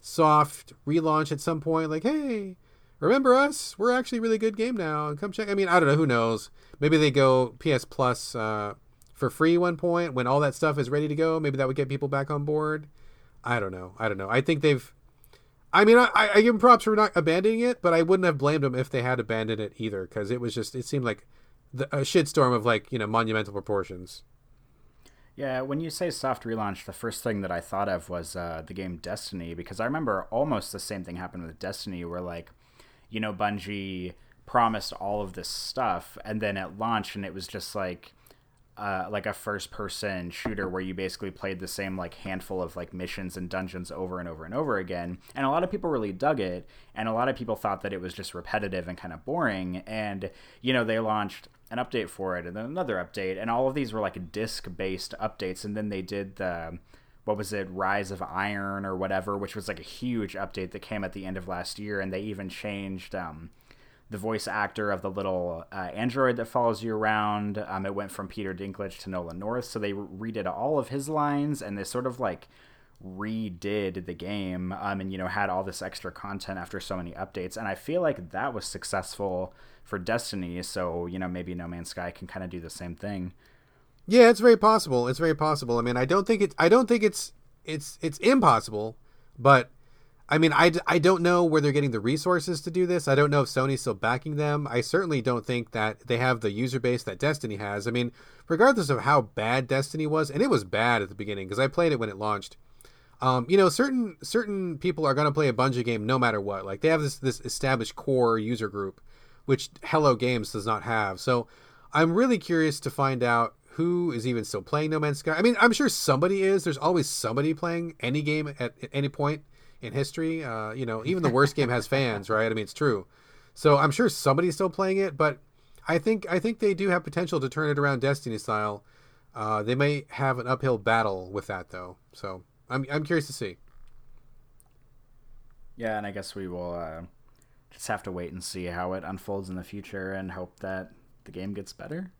soft relaunch at some point, like, hey, remember us? We're actually a really good game now, and come check. I mean, I don't know. Who knows? Maybe they go PS Plus uh, for free one point when all that stuff is ready to go. Maybe that would get people back on board. I don't know. I don't know. I think they've. I mean, I, I give them props for not abandoning it, but I wouldn't have blamed them if they had abandoned it either, because it was just. It seemed like the, a shitstorm of like you know monumental proportions. Yeah, when you say soft relaunch, the first thing that I thought of was uh, the game Destiny because I remember almost the same thing happened with Destiny, where like, you know, Bungie promised all of this stuff, and then at launch, and it was just like, uh, like a first person shooter where you basically played the same like handful of like missions and dungeons over and over and over again. And a lot of people really dug it and a lot of people thought that it was just repetitive and kind of boring. And you know they launched an update for it and then another update and all of these were like disc based updates. And then they did the what was it rise of iron or whatever which was like a huge update that came at the end of last year. And they even changed um, the voice actor of the little uh, android that follows you around um, it went from peter dinklage to nolan north so they redid all of his lines and they sort of like redid the game um, and you know had all this extra content after so many updates and i feel like that was successful for Destiny. So you know maybe No Man's Sky can kind of do the same thing. Yeah, it's very possible. It's very possible. I mean, I don't think it's I don't think it's it's it's impossible, but I mean, I, I don't know where they're getting the resources to do this. I don't know if Sony's still backing them. I certainly don't think that they have the user base that Destiny has. I mean, regardless of how bad Destiny was, and it was bad at the beginning because I played it when it launched. Um, you know, certain certain people are going to play a Bungie game no matter what. Like they have this this established core user group which Hello Games does not have. So I'm really curious to find out who is even still playing No Man's Sky. I mean, I'm sure somebody is. There's always somebody playing any game at, at any point in history. Uh, you know, even the worst game has fans, right? I mean, it's true. So I'm sure somebody's still playing it, but I think I think they do have potential to turn it around Destiny style. Uh, they may have an uphill battle with that though. So I'm I'm curious to see. Yeah, and I guess we will uh, just have to wait and see how it unfolds in the future and hope that the game gets better.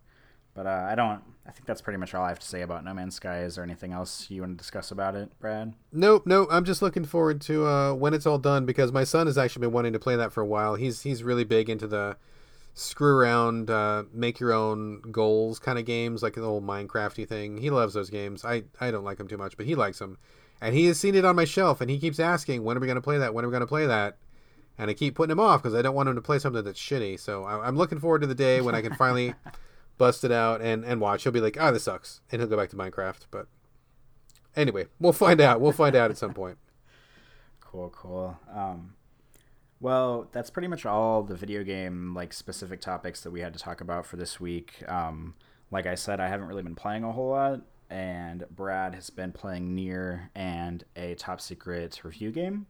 But uh, I don't. I think that's pretty much all I have to say about No Man's Sky. Is there anything else you want to discuss about it, Brad? Nope, nope. I'm just looking forward to uh, when it's all done because my son has actually been wanting to play that for a while. He's he's really big into the screw around, uh, make your own goals kind of games, like the old Minecrafty thing. He loves those games. I I don't like them too much, but he likes them, and he has seen it on my shelf, and he keeps asking, "When are we going to play that? When are we going to play that?" and I keep putting him off because I don't want him to play something that's shitty. So I, am looking forward to the day when I can finally bust it out and, and watch. He'll be like, "Ah, oh, this sucks," and he'll go back to Minecraft. But anyway, we'll find out. We'll find out at some point. Cool, cool. Um, well, that's pretty much all the video game like specific topics that we had to talk about for this week. Um, like I said, I haven't really been playing a whole lot, and Brad has been playing Nier and a top secret review game.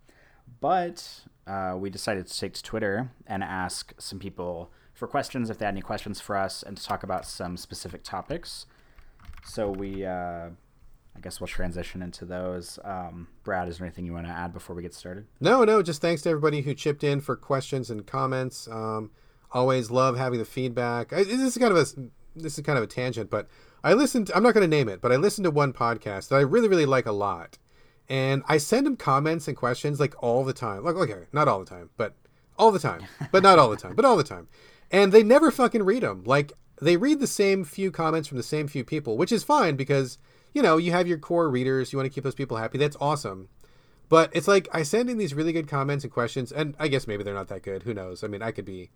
But uh, we decided to take to Twitter and ask some people for questions if they had any questions for us and to talk about some specific topics. So we, uh, I guess we'll transition into those. Um, Brad, is there anything you want to add before we get started? No, no. Just thanks to everybody who chipped in for questions and comments. Um, Always love having the feedback. I, this is kind of a this is kind of a tangent, but I listened. I'm not going to name it, but I listened to one podcast that I really really like a lot, and I send them comments and questions like all the time. Like okay, not all the time, but all the time, but not all the time, but all the time, and they never fucking read them. Like they read the same few comments from the same few people, which is fine because you know you have your core readers. You want to keep those people happy. That's awesome. But it's like I send in these really good comments and questions, and I guess maybe they're not that good. Who knows? I mean, I could be,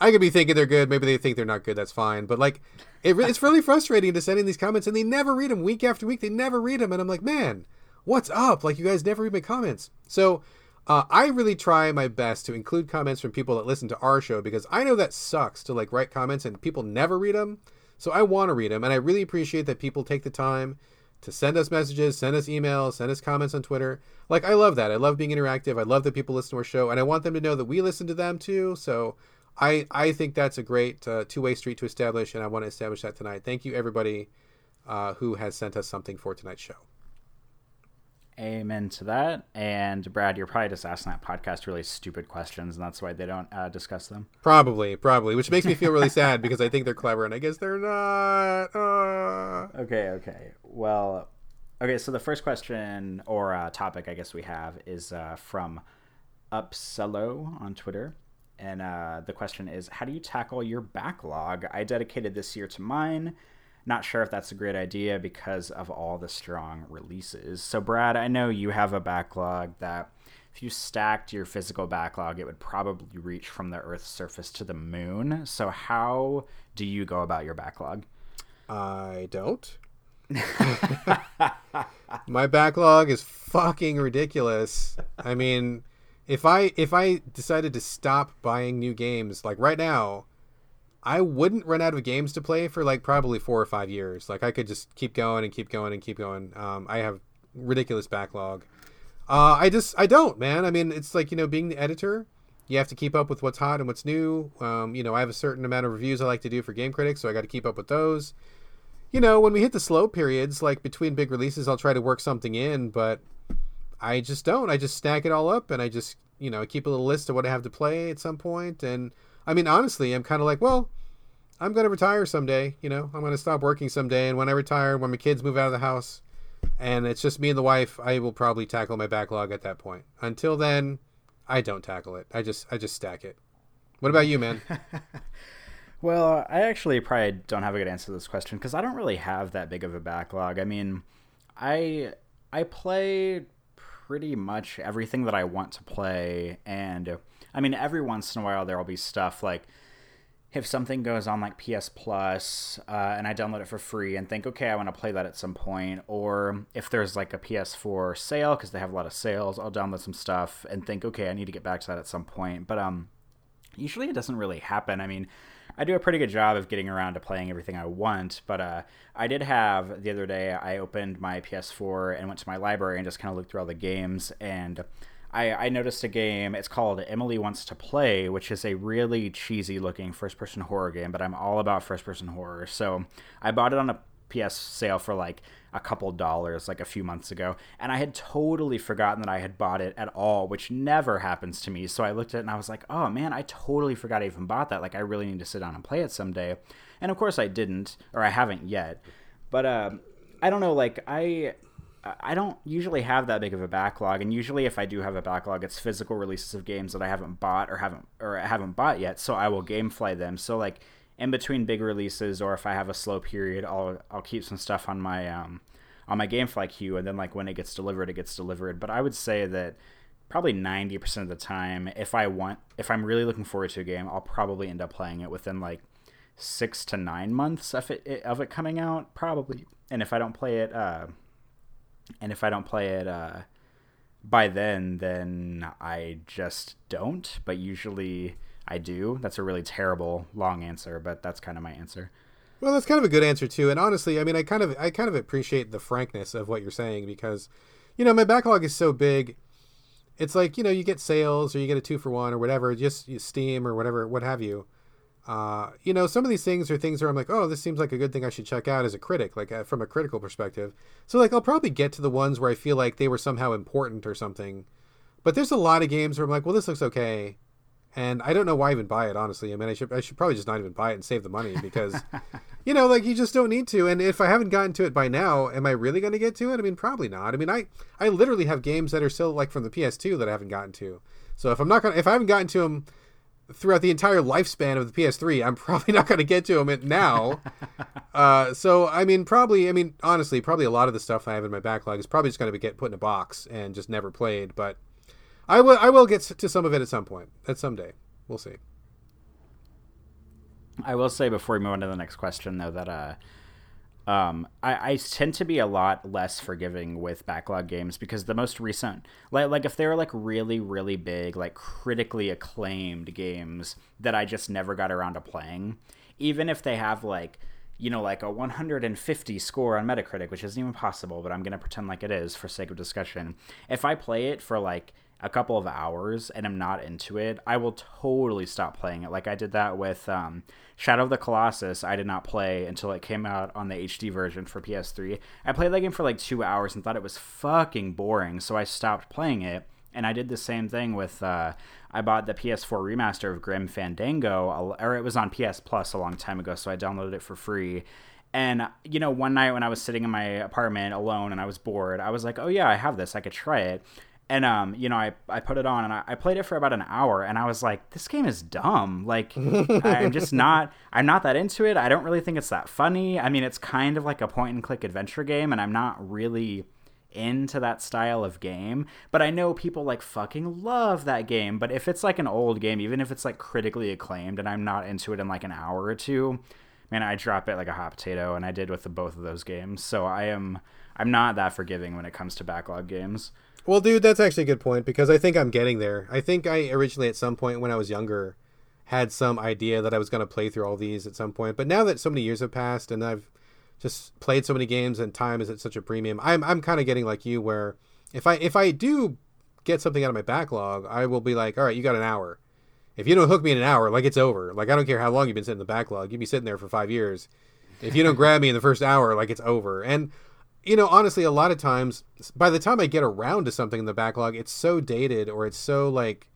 I could be thinking they're good. Maybe they think they're not good. That's fine. But like, it, it's really frustrating to send in these comments, and they never read them week after week. They never read them, and I'm like, man, what's up? Like, you guys never read my comments. So uh, I really try my best to include comments from people that listen to our show because I know that sucks to like write comments and people never read them. So I want to read them, and I really appreciate that people take the time to send us messages, send us emails, send us comments on Twitter. Like I love that. I love being interactive. I love that people listen to our show, and I want them to know that we listen to them too. So I I think that's a great uh, two way street to establish, and I want to establish that tonight. Thank you everybody uh, who has sent us something for tonight's show. Amen to that. And Brad, you're probably just asking that podcast really stupid questions, and that's why they don't uh, discuss them. Probably, probably, which makes me feel really sad because I think they're clever, and I guess they're not. Uh... Okay, okay. Well, okay. So the first question or uh, topic, I guess we have, is uh, from Upsello on Twitter. And uh, the question is, how do you tackle your backlog? I dedicated this year to mine not sure if that's a great idea because of all the strong releases. So, Brad, I know you have a backlog that if you stacked your physical backlog, it would probably reach from the Earth's surface to the moon. So, how do you go about your backlog? I don't. My backlog is fucking ridiculous. I mean, if I if I decided to stop buying new games like right now, I wouldn't run out of games to play for like probably four or five years. Like I could just keep going and keep going and keep going. Um, I have ridiculous backlog. Uh, I just I don't, man. I mean, it's like you know, being the editor, you have to keep up with what's hot and what's new. Um, you know, I have a certain amount of reviews I like to do for Game Critics, so I got to keep up with those. You know, when we hit the slow periods, like between big releases, I'll try to work something in, but I just don't. I just stack it all up, and I just you know keep a little list of what I have to play at some point, and I mean, honestly, I'm kind of like, well, I'm going to retire someday. You know, I'm going to stop working someday. And when I retire, when my kids move out of the house and it's just me and the wife, I will probably tackle my backlog at that point. Until then, I don't tackle it. I just, I just stack it. What about you, man? well, I actually probably don't have a good answer to this question because I don't really have that big of a backlog. I mean, I, I play pretty much everything that I want to play and I mean, every once in a while there will be stuff like if something goes on like PS Plus uh, and I download it for free and think, okay, I want to play that at some point, or if there's like a PS4 sale because they have a lot of sales, I'll download some stuff and think, okay, I need to get back to that at some point. But um, usually it doesn't really happen. I mean, I do a pretty good job of getting around to playing everything I want, but uh, I did have the other day. I opened my PS4 and went to my library and just kind of looked through all the games and I, I noticed a game. It's called Emily Wants to Play, which is a really cheesy looking first person horror game, but I'm all about first person horror. So I bought it on a PS sale for like a couple dollars like a few months ago, and I had totally forgotten that I had bought it at all, which never happens to me. So I looked at it and I was like, oh man, I totally forgot I even bought that. Like I really need to sit down and play it someday. And of course I didn't, or I haven't yet. But uh, I don't know, like I I don't usually have that big of a backlog, and usually if I do have a backlog, it's physical releases of games that I haven't bought or haven't or haven't bought yet. So I will GameFly them. So like in between big releases, or if I have a slow period, I'll I'll keep some stuff on my um on my GameFly queue, and then like when it gets delivered, it gets delivered. But I would say that probably 90% of the time if i want if i'm really looking forward to a game i'll probably end up playing it within like six to nine months of it of it coming out probably and if i don't play it uh, and if I don't play it uh, by then, then I just don't. But usually I do. That's a really terrible long answer, but that's kind of my answer. Well, that's kind of a good answer too. And honestly, I mean, I kind of I kind of appreciate the frankness of what you're saying because, you know, my backlog is so big. It's like you know you get sales or you get a two for one or whatever, just Steam or whatever, what have you uh, you know, some of these things are things where I'm like, oh, this seems like a good thing I should check out as a critic, like uh, from a critical perspective. So, like, I'll probably get to the ones where I feel like they were somehow important or something. But there's a lot of games where I'm like, well, this looks okay. and I don't know why I even buy it. Honestly, I mean, I should I should probably just not even buy it and save the money because, you know, like you just don't need to. And if I haven't gotten to it by now, am I really going to get to it? I mean, probably not. I mean, I I literally have games that are still like from the PS2 that I haven't gotten to. So if I'm not gonna if I haven't gotten to them throughout the entire lifespan of the PS3, I'm probably not going to get to them now. uh, so I mean, probably I mean honestly, probably a lot of the stuff I have in my backlog is probably just going to get put in a box and just never played, but. I will. I will get to some of it at some point. At some day, we'll see. I will say before we move on to the next question, though, that uh, um, I, I tend to be a lot less forgiving with backlog games because the most recent, like, like if they're like really, really big, like critically acclaimed games that I just never got around to playing, even if they have like you know, like a 150 score on Metacritic, which isn't even possible, but I'm going to pretend like it is for sake of discussion. If I play it for like a couple of hours and I'm not into it, I will totally stop playing it. Like I did that with um, Shadow of the Colossus. I did not play until it came out on the HD version for PS3. I played that game for like two hours and thought it was fucking boring, so I stopped playing it. And I did the same thing with. Uh, I bought the PS4 remaster of Grim Fandango, or it was on PS Plus a long time ago, so I downloaded it for free. And you know, one night when I was sitting in my apartment alone and I was bored, I was like, "Oh yeah, I have this. I could try it." And um, you know, I, I put it on and I, I, played it for about an hour and I was like, this game is dumb. Like I'm just not I'm not that into it. I don't really think it's that funny. I mean, it's kind of like a point and click adventure game and I'm not really into that style of game. But I know people like fucking love that game. But if it's like an old game, even if it's like critically acclaimed and I'm not into it in like an hour or two, man, I drop it like a hot potato and I did with the, both of those games. So I am I'm not that forgiving when it comes to backlog games. Well, dude, that's actually a good point because I think I'm getting there. I think I originally, at some point when I was younger, had some idea that I was going to play through all these at some point. But now that so many years have passed and I've just played so many games and time is at such a premium, I'm I'm kind of getting like you where if I if I do get something out of my backlog, I will be like, all right, you got an hour. If you don't hook me in an hour, like it's over. Like I don't care how long you've been sitting in the backlog. You'd be sitting there for five years. If you don't grab me in the first hour, like it's over. And you know, honestly, a lot of times, by the time I get around to something in the backlog, it's so dated or it's so like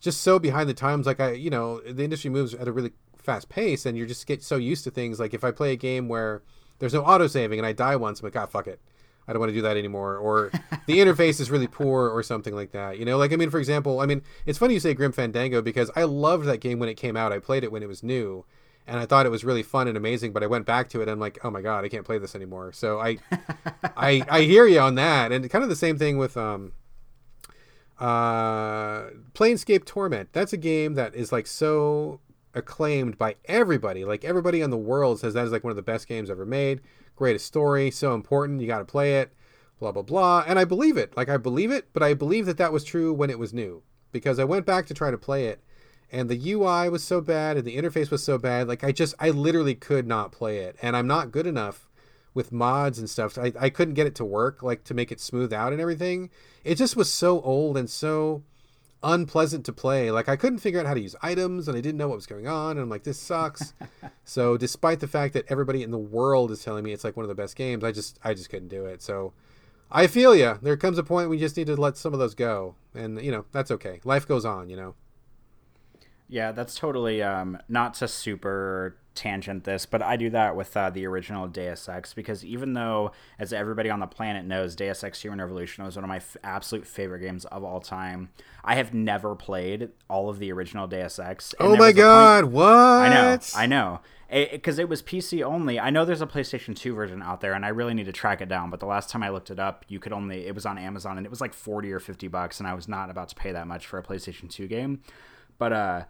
just so behind the times. Like I, you know, the industry moves at a really fast pace, and you just get so used to things. Like if I play a game where there's no auto saving and I die once, I'm like, ah, fuck it. I don't want to do that anymore. Or the interface is really poor or something like that. You know, like, I mean, for example, I mean, it's funny you say Grim Fandango because I loved that game when it came out. I played it when it was new and I thought it was really fun and amazing. But I went back to it and I'm like, oh my god, I can't play this anymore. So I, I, I hear you on that, and kind of the same thing with um, uh, Planescape Torment. That's a game that is like so acclaimed by everybody. Like everybody in the world says that is like one of the best games ever made. Greatest story, so important. You got to play it. Blah blah blah. And I believe it. Like I believe it, but I believe that that was true when it was new because I went back to try to play it and the UI was so bad and the interface was so bad. Like I just, I literally could not play it, and I'm not good enough with mods and stuff. I, I couldn't get it to work, like to make it smooth out and everything. It just was so old and so unpleasant to play. Like I couldn't figure out how to use items, and I didn't know what was going on. And I'm like, this sucks. so despite the fact that everybody in the world is telling me it's like one of the best games, I just, I just couldn't do it. So. I feel you. There comes a point we just need to let some of those go, and you know that's okay. Life goes on, you know. Yeah, that's totally um, not to super tangent this, but I do that with uh, the original Deus Ex because even though, as everybody on the planet knows, Deus Ex Human Revolution was one of my f- absolute favorite games of all time, I have never played all of the original Deus Ex. Oh my god, point... what? I know, I know. Because it, it, it, was PC only. I know there's a PlayStation 2 version out there, and I really need to track it down. But the last time I looked it up, you could only it was on Amazon, and it was like 40 or 50 bucks, and I was not about to pay that much for a PlayStation 2 game. But uh,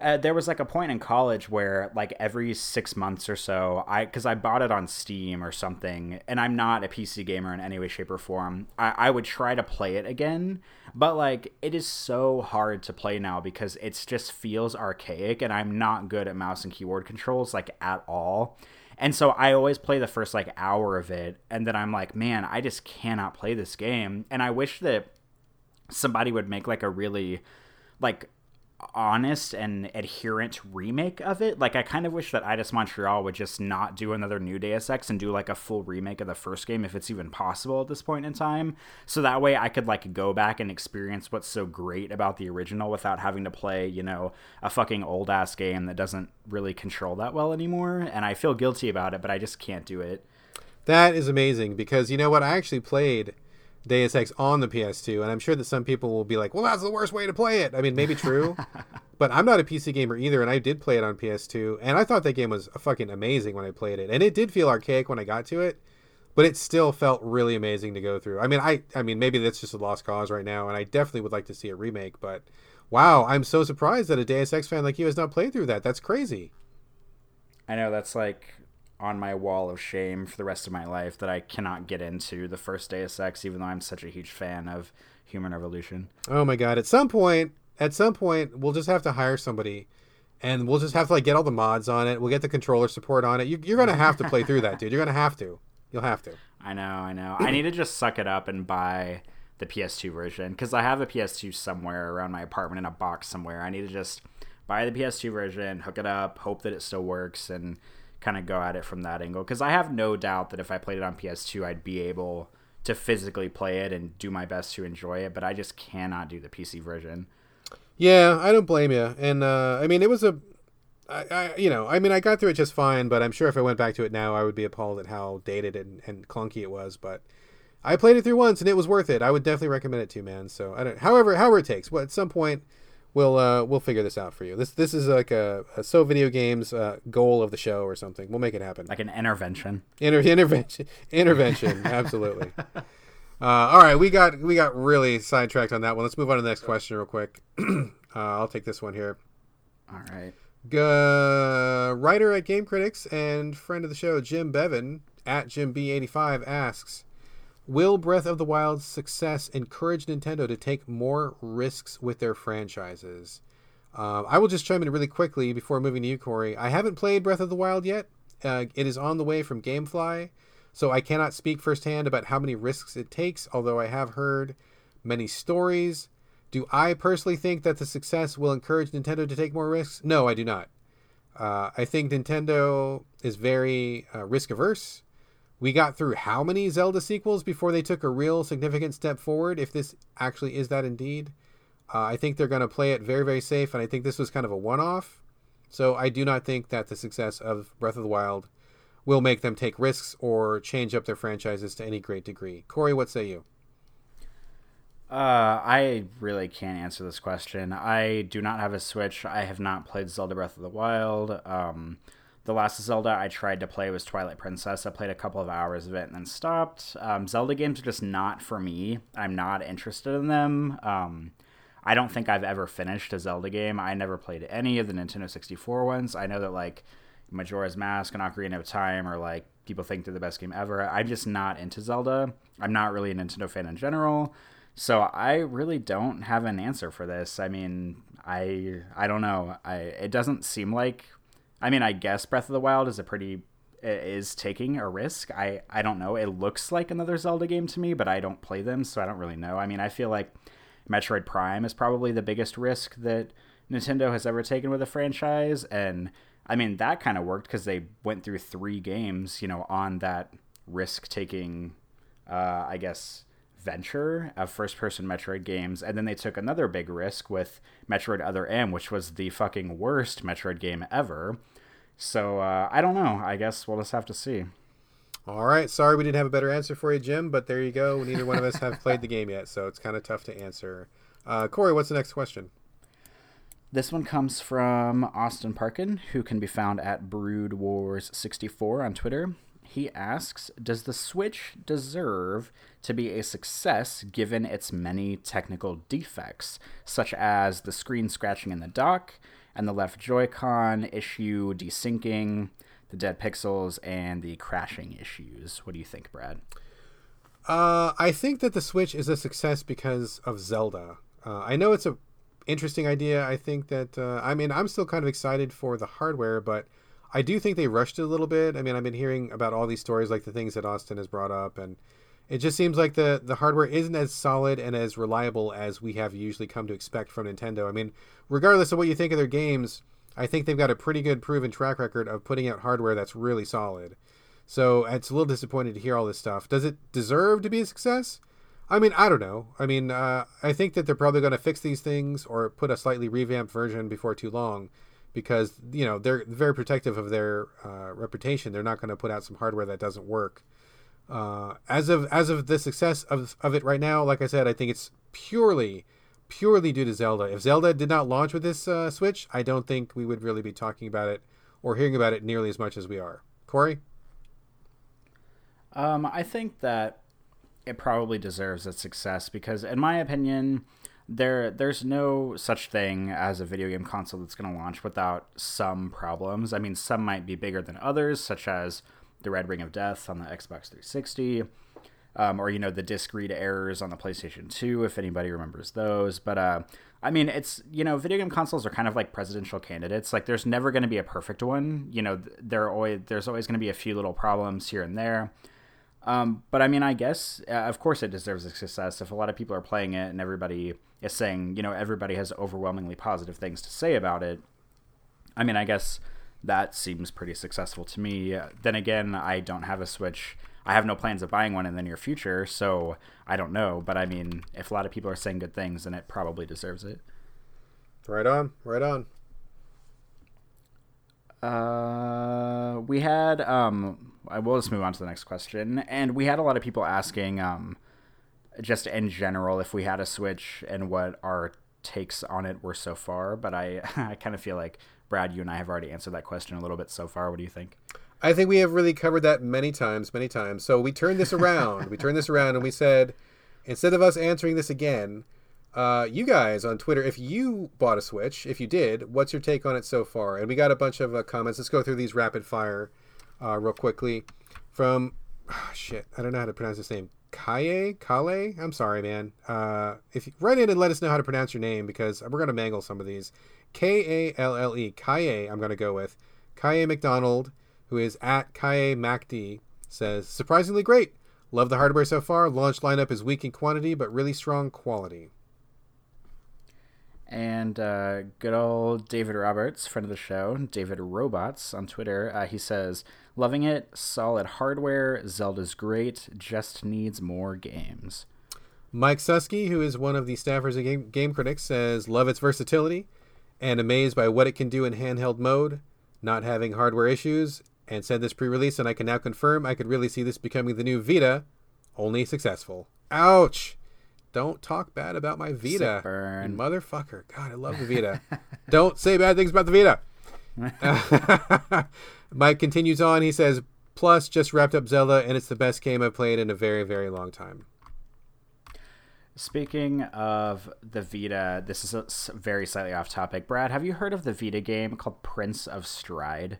uh, there was like a point in college where like every six months or so i because i bought it on steam or something and i'm not a pc gamer in any way shape or form I, I would try to play it again. But like it is so hard to play now because it just feels archaic and i'm not good at mouse and keyboard controls like at all. And so i always play the first like hour of it and then i'm like man i just cannot play this game. And i wish that somebody would make like a really like honest and adherent remake of it. Like I kind of wish that Eidos Montreal would just not do another new Deus Ex and do like a full remake of the first game if it's even possible at this point in time. So that way I could like go back and experience what's so great about the original without having to play, you know, a fucking old ass game that doesn't really control that well anymore. And I feel guilty about it, but I just can't do it. That is amazing because you know what? I actually played Deus Ex on the PS2, and I'm sure that some people will be like, "Well, that's the worst way to play it." I mean, maybe true, but I'm not a PC gamer either, and I did play it on PS2, and I thought that game was fucking amazing when I played it, and it did feel archaic when I got to it, but it still felt really amazing to go through. I mean, I, I mean, maybe that's just a lost cause right now, and I definitely would like to see a remake, but wow, I'm so surprised that a Deus Ex fan like you has not played through that. That's crazy. I know that's like on my wall of shame for the rest of my life that I cannot get into the first Deus Ex, even though I'm such a huge fan of Human Revolution. Oh my god! At some point, at some point, we'll just have to hire somebody, and we'll just have to like get all the mods on it. We'll get the controller support on it. You, you're gonna have to play through that, dude. You're gonna have to. You'll have to. I know, I know. I need to just suck it up and buy the PS2 version because I have a PS2 somewhere around my apartment in a box somewhere. I need to just buy the PS2 version, hook it up, hope that it still works, and kind of go at it from that angle because I have no doubt that if I played it on PS2, I'd be able to physically play it and do my best to enjoy it, but I just cannot do the PC version. Yeah, I don't blame you. And uh, I mean, it was a, I, I, you know, I mean, I got through it just fine, but I'm sure if I went back to it now, I would be appalled at how dated and, and clunky it was. But I played it through once, and it was worth it. I would definitely recommend it to you, man. So I don't, however, however it takes. Well, at some point, we'll uh, we'll figure this out for you. This this is like a, a so video games uh, goal of the show or something. We'll make it happen. Like an intervention. Inter- intervention. Intervention. Absolutely. Uh, all right, we got we got really sidetracked on that one. Let's move on to the next question real quick. uh, I'll take this one here. All right. Uh, writer at Game Critics and friend of the show, Jim Bevan at Jim B85 asks, Will Breath of the Wild's success encourage Nintendo to take more risks with their franchises? Uh, I will just chime in really quickly before moving to you, Corey. I haven't played Breath of the Wild yet. Uh, it is on the way from GameFly, so I cannot speak firsthand about how many risks it takes, although I have heard many stories. Do I personally think that the success will encourage Nintendo to take more risks? No, I do not. Uh, I think Nintendo is very uh, risk averse we got through how many Zelda sequels before they took a real significant step forward, if this actually is that indeed. Uh, I think they're going to play it very, very safe, and I think this was kind of a one off. So I do not think that the success of Breath of the Wild will make them take risks or change up their franchises to any great degree. Corey, what say you? Uh, I really can't answer this question. I do not have a Switch. I have not played Zelda Breath of the Wild. Um, the last Zelda I tried to play was Twilight Princess. I played a couple of hours of it and then stopped. Um, Zelda games are just not for me. I'm not interested in them. Um, I don't think I've ever finished a Zelda game. I never played any of the Nintendo 64 ones. I know that like Majora's Mask and Ocarina of Time are like people think they're the best game ever. I'm just not into Zelda. I'm not really a Nintendo fan in general. So I really don't have an answer for this. I mean, I I don't know. I it doesn't seem like I mean, I guess Breath of the Wild is a pretty is taking a risk. I I don't know. It looks like another Zelda game to me, but I don't play them, so I don't really know. I mean, I feel like Metroid Prime is probably the biggest risk that Nintendo has ever taken with a franchise, and I mean that kind of worked because they went through three games, you know, on that risk-taking, uh, I guess, venture of first-person Metroid games, and then they took another big risk with Metroid Other M, which was the fucking worst Metroid game ever. So uh, I don't know. I guess we'll just have to see. All right. Sorry we didn't have a better answer for you, Jim, but there you go. Neither one of us have played the game yet, so it's kind of tough to answer. Uh, Corey, what's the next question? This one comes from Austin Parkin, who can be found at Brood Wars 64 on Twitter. He asks Does the Switch deserve to be a success given its many technical defects, such as the screen scratching in the dock and the left Joy-Con issue desyncing, the dead pixels, and the crashing issues? What do you think, Brad? Uh, I think that the Switch is a success because of Zelda. Uh, I know it's a interesting idea. I think that uh, I mean I'm still kind of excited for the hardware, but I do think they rushed it a little bit. I mean, I've been hearing about all these stories, like the things that Austin has brought up, and It just seems like the the hardware isn't as solid and as reliable as we have usually come to expect from Nintendo. I mean, regardless of what you think of their games, I think they've got a pretty good proven track record of putting out hardware that's really solid. So it's a little disappointed to hear all this stuff. Does it deserve to be a success? I mean, I don't know. I mean, uh, I think that they're probably going to fix these things or put a slightly revamped version before too long, because you know they're very protective of their uh, reputation. They're not going to put out some hardware that doesn't work. Uh, as of as of the success of of it right now, like I said, I think it's purely purely due to Zelda. If Zelda did not launch with this uh, Switch, I don't think we would really be talking about it or hearing about it nearly as much as we are. Corey, um, I think that it probably deserves its success because, in my opinion, there there's no such thing as a video game console that's going to launch without some problems. I mean, some might be bigger than others, such as the Red Ring of Death on the Xbox 360, um, or you know the disk read errors on the PlayStation 2, if anybody remembers those. But uh, I mean, it's you know, video game consoles are kind of like presidential candidates. Like, there's never going to be a perfect one. You know, there always there's always going to be a few little problems here and there. Um, but I mean, I guess, uh, of course, it deserves a success. If a lot of people are playing it and everybody is saying, you know, everybody has overwhelmingly positive things to say about it, I mean, I guess that seems pretty successful to me. Then again, I don't have a Switch. I have no plans of buying one in the near future, so I don't know. But I mean, if a lot of people are saying good things, then it probably deserves it. Right on, right on. Uh, we had um, I will just move on to the next question, and we had a lot of people asking um, just in general if we had a Switch and what our takes on it were so far. But I I kind of feel like Brad, you and I have already answered that question a little bit so far. What do you think? I think we have really covered that many times, many times. So we turned this around. we turned this around and we said, instead of us answering this again, uh, you guys on Twitter, if you bought a Switch, if you did, what's your take on it so far? And we got a bunch of uh, comments. Let's go through these rapid fire uh, real quickly. From, oh, shit, I don't know how to pronounce this name. Kaye? Kale? I'm sorry, man. Uh, if you, write in and let us know how to pronounce your name because we're going to mangle some of these. K A L L E. Kaye, I'm going to go with. Kaye McDonald, who is at Kaye MacD, says, surprisingly great. Love the hardware so far. Launch lineup is weak in quantity, but really strong quality. And uh, good old David Roberts, friend of the show, David Robots on Twitter, uh, he says, Loving it, solid hardware, Zelda's great, just needs more games. Mike Susky, who is one of the staffers and Game, Game Critics, says, Love its versatility and amazed by what it can do in handheld mode, not having hardware issues, and said this pre release, and I can now confirm I could really see this becoming the new Vita, only successful. Ouch! Don't talk bad about my Vita. Motherfucker. God, I love the Vita. Don't say bad things about the Vita. Mike continues on. He says, Plus, just wrapped up Zelda, and it's the best game I've played in a very, very long time. Speaking of the Vita, this is a very slightly off topic. Brad, have you heard of the Vita game called Prince of Stride?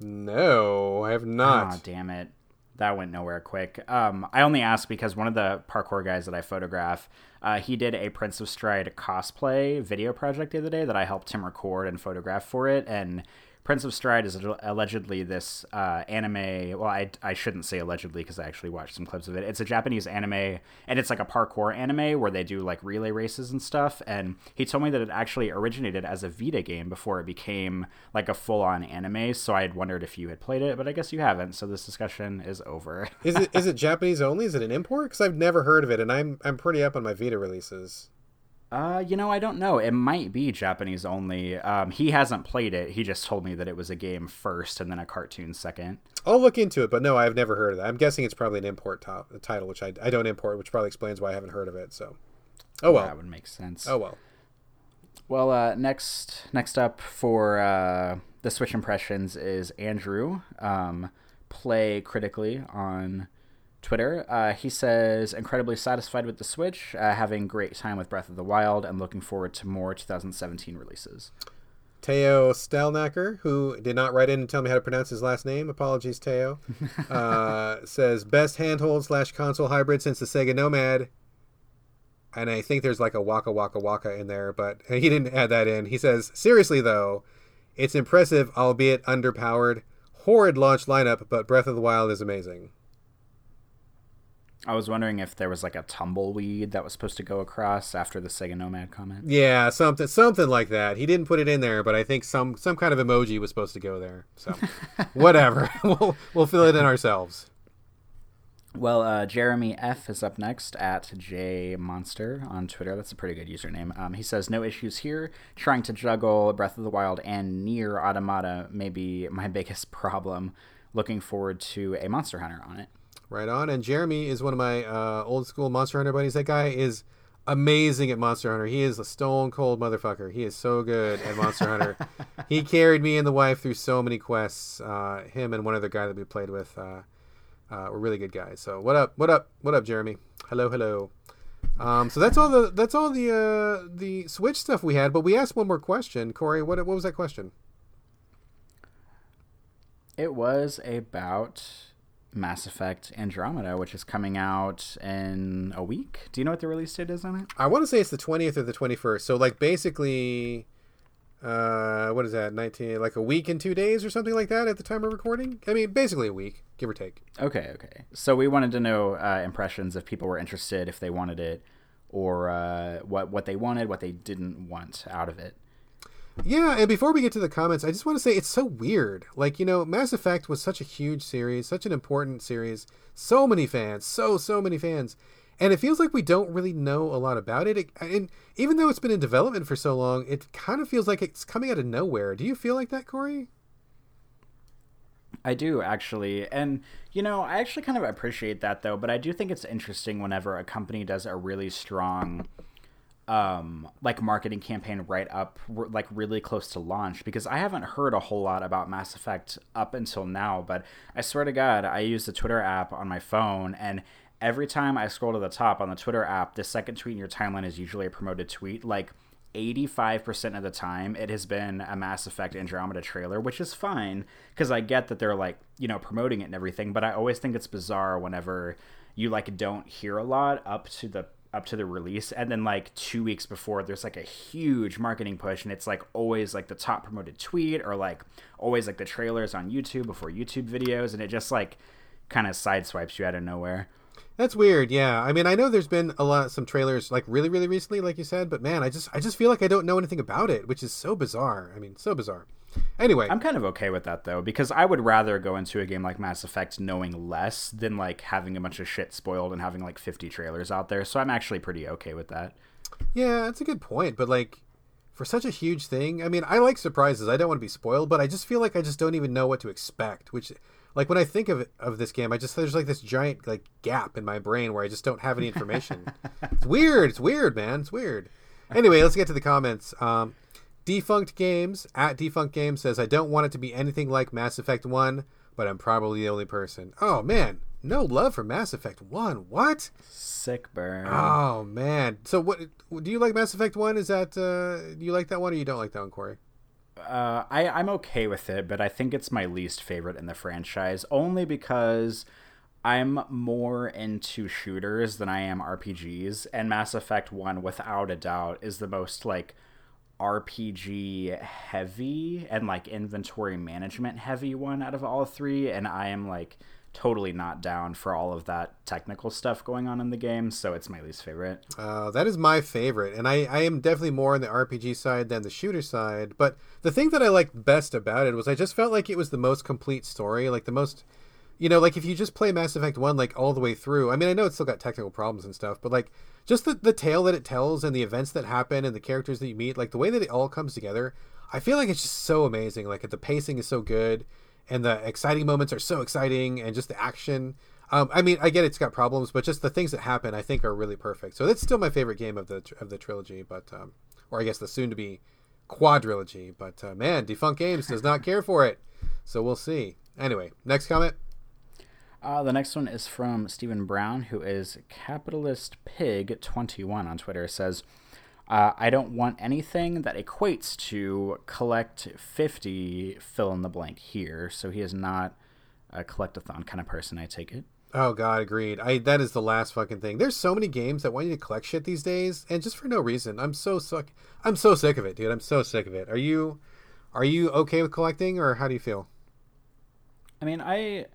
No, I have not. Oh, damn it that went nowhere quick. Um, I only asked because one of the parkour guys that I photograph, uh, he did a Prince of Stride cosplay video project the other day that I helped him record and photograph for it, and Prince of Stride is allegedly this uh, anime. Well, I, I shouldn't say allegedly because I actually watched some clips of it. It's a Japanese anime, and it's like a parkour anime where they do like relay races and stuff. And he told me that it actually originated as a Vita game before it became like a full on anime. So I had wondered if you had played it, but I guess you haven't. So this discussion is over. is it is it Japanese only? Is it an import? Because I've never heard of it, and I'm I'm pretty up on my Vita releases. Uh, you know, I don't know. It might be Japanese only. Um, he hasn't played it. He just told me that it was a game first and then a cartoon second. I'll look into it, but no, I've never heard of that. I'm guessing it's probably an import top, title, which I, I don't import, which probably explains why I haven't heard of it. So, oh well, that would make sense. Oh well. Well, uh, next next up for uh, the Switch impressions is Andrew. Um, play critically on Twitter. Uh, he says, incredibly satisfied with the Switch, uh, having great time with Breath of the Wild, and looking forward to more 2017 releases. Teo Stelnacker, who did not write in and tell me how to pronounce his last name, apologies, Teo, uh, says, best handhold slash console hybrid since the Sega Nomad. And I think there's like a Waka Waka Waka in there, but he didn't add that in. He says, seriously though, it's impressive, albeit underpowered. Horrid launch lineup, but Breath of the Wild is amazing. I was wondering if there was like a tumbleweed that was supposed to go across after the Sega Nomad comment. Yeah, something something like that. He didn't put it in there, but I think some some kind of emoji was supposed to go there. So whatever, we'll we'll fill it in ourselves. Well, uh, Jeremy F is up next at J Monster on Twitter. That's a pretty good username. Um, he says, "No issues here. Trying to juggle Breath of the Wild and Nier Automata may be my biggest problem. Looking forward to a Monster Hunter on it." Right on. And Jeremy is one of my uh, old school Monster Hunter buddies. That guy is amazing at Monster Hunter. He is a stone cold motherfucker. He is so good at Monster Hunter. He carried me and the wife through so many quests. Uh, him and one other guy that we played with. Uh, uh, we're really good guys. So what up? What up? What up, Jeremy? Hello, hello. Um, so that's all the that's all the uh, the Switch stuff we had. But we asked one more question, Corey. What what was that question? It was about Mass Effect Andromeda, which is coming out in a week. Do you know what the release date is on it? I want to say it's the twentieth or the twenty first. So like basically uh, what is that? Nineteen, like a week and two days or something like that at the time of recording. I mean, basically a week, give or take. Okay, okay. So we wanted to know uh, impressions if people were interested, if they wanted it, or uh, what what they wanted, what they didn't want out of it. Yeah, and before we get to the comments, I just want to say it's so weird. Like, you know, Mass Effect was such a huge series, such an important series, so many fans, so so many fans and it feels like we don't really know a lot about it. it. And even though it's been in development for so long, it kind of feels like it's coming out of nowhere. Do you feel like that, Corey? I do actually. And you know, I actually kind of appreciate that though, but I do think it's interesting whenever a company does a really strong um like marketing campaign right up like really close to launch because I haven't heard a whole lot about Mass Effect up until now, but I swear to god, I use the Twitter app on my phone and every time I scroll to the top on the Twitter app, the second tweet in your timeline is usually a promoted tweet. Like 85% of the time, it has been a Mass Effect Andromeda trailer, which is fine because I get that they're like, you know, promoting it and everything. But I always think it's bizarre whenever you like don't hear a lot up to the up to the release and then like two weeks before there's like a huge marketing push and it's like always like the top promoted tweet or like always like the trailers on youtube before youtube videos and it just like kind of sideswipes you out of nowhere that's weird. Yeah. I mean, I know there's been a lot some trailers like really really recently like you said, but man, I just I just feel like I don't know anything about it, which is so bizarre. I mean, so bizarre. Anyway, I'm kind of okay with that though because I would rather go into a game like Mass Effect knowing less than like having a bunch of shit spoiled and having like 50 trailers out there. So I'm actually pretty okay with that. Yeah, that's a good point, but like for such a huge thing, I mean, I like surprises. I don't want to be spoiled, but I just feel like I just don't even know what to expect, which like when I think of of this game, I just there's like this giant like gap in my brain where I just don't have any information. it's weird. It's weird, man. It's weird. Anyway, let's get to the comments. Um, Defunct Games at Defunct Games says, "I don't want it to be anything like Mass Effect One, but I'm probably the only person." Oh man, no love for Mass Effect One. What? Sick burn. Oh man. So what? Do you like Mass Effect One? Is that uh, do you like that one or you don't like that one, Corey? uh, I I'm okay with it, but I think it's my least favorite in the franchise only because I'm more into shooters than I am RPGs, and Mass Effect One, without a doubt, is the most like RPG heavy and like inventory management heavy one out of all three, and I am like totally not down for all of that technical stuff going on in the game, so it's my least favorite. Uh, that is my favorite, and I, I am definitely more on the RPG side than the shooter side. But the thing that I liked best about it was I just felt like it was the most complete story, like the most, you know, like if you just play Mass Effect 1 like all the way through, I mean, I know it's still got technical problems and stuff, but like just the, the tale that it tells and the events that happen and the characters that you meet, like the way that it all comes together, I feel like it's just so amazing. Like the pacing is so good and the exciting moments are so exciting and just the action um, I mean, I get it's got problems, but just the things that happen, I think, are really perfect. So that's still my favorite game of the of the trilogy, but um, or I guess the soon to be quadrilogy. But uh, man, Defunct Games does not care for it, so we'll see. Anyway, next comment. Uh, the next one is from Stephen Brown, who is Capitalist Pig twenty one on Twitter. Says, uh, I don't want anything that equates to collect 50 fill in the blank here. So he is not a collectathon kind of person, I take it. Oh god, agreed. I that is the last fucking thing. There's so many games that want you to collect shit these days, and just for no reason. I'm so sick. I'm so sick of it, dude. I'm so sick of it. Are you, are you okay with collecting, or how do you feel? I mean, I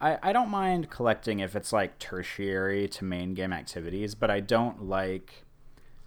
I, I don't mind collecting if it's like tertiary to main game activities, but I don't like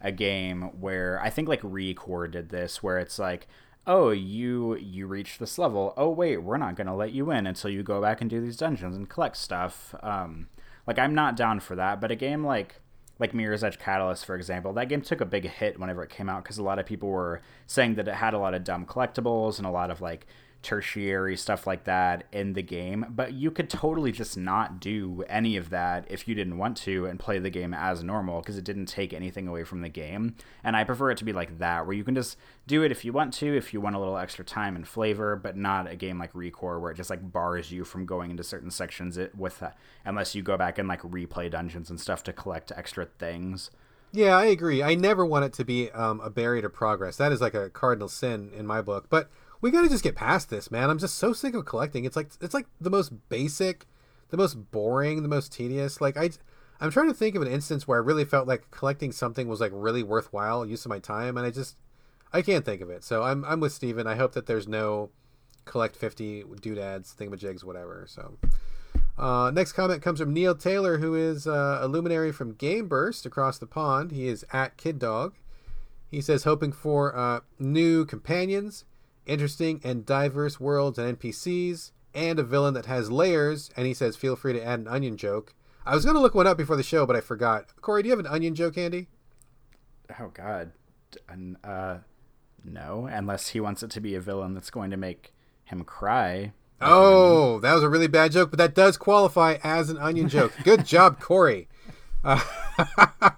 a game where I think like Recore did this, where it's like, oh, you you reached this level. Oh wait, we're not gonna let you in until you go back and do these dungeons and collect stuff. Um, like I'm not down for that. But a game like like Mirror's Edge Catalyst, for example, that game took a big hit whenever it came out because a lot of people were saying that it had a lot of dumb collectibles and a lot of like tertiary stuff like that in the game, but you could totally just not do any of that if you didn't want to and play the game as normal because it didn't take anything away from the game. And I prefer it to be like that, where you can just do it if you want to, if you want a little extra time and flavor, but not a game like Recore where it just like bars you from going into certain sections with uh, unless you go back and like replay dungeons and stuff to collect extra things. Yeah, I agree. I never want it to be um, a barrier to progress. That is like a cardinal sin in my book. But we got to just get past this, man. I'm just so sick of collecting. It's like it's like the most basic, the most boring, the most tedious. Like I I'm trying to think of an instance where I really felt like collecting something was like really worthwhile use of my time and I just I can't think of it. So I'm I'm with Steven. I hope that there's no collect 50 doodads, thingamajigs, whatever. So uh, next comment comes from Neil Taylor, who is uh, a luminary from Game Burst across the pond. He is at Kid Dog. He says, hoping for uh, new companions, interesting and diverse worlds and NPCs, and a villain that has layers. And he says, feel free to add an onion joke. I was going to look one up before the show, but I forgot. Corey, do you have an onion joke handy? Oh, God. Uh, no, unless he wants it to be a villain that's going to make him cry. Oh, that was a really bad joke, but that does qualify as an onion joke. Good job, Corey. Uh,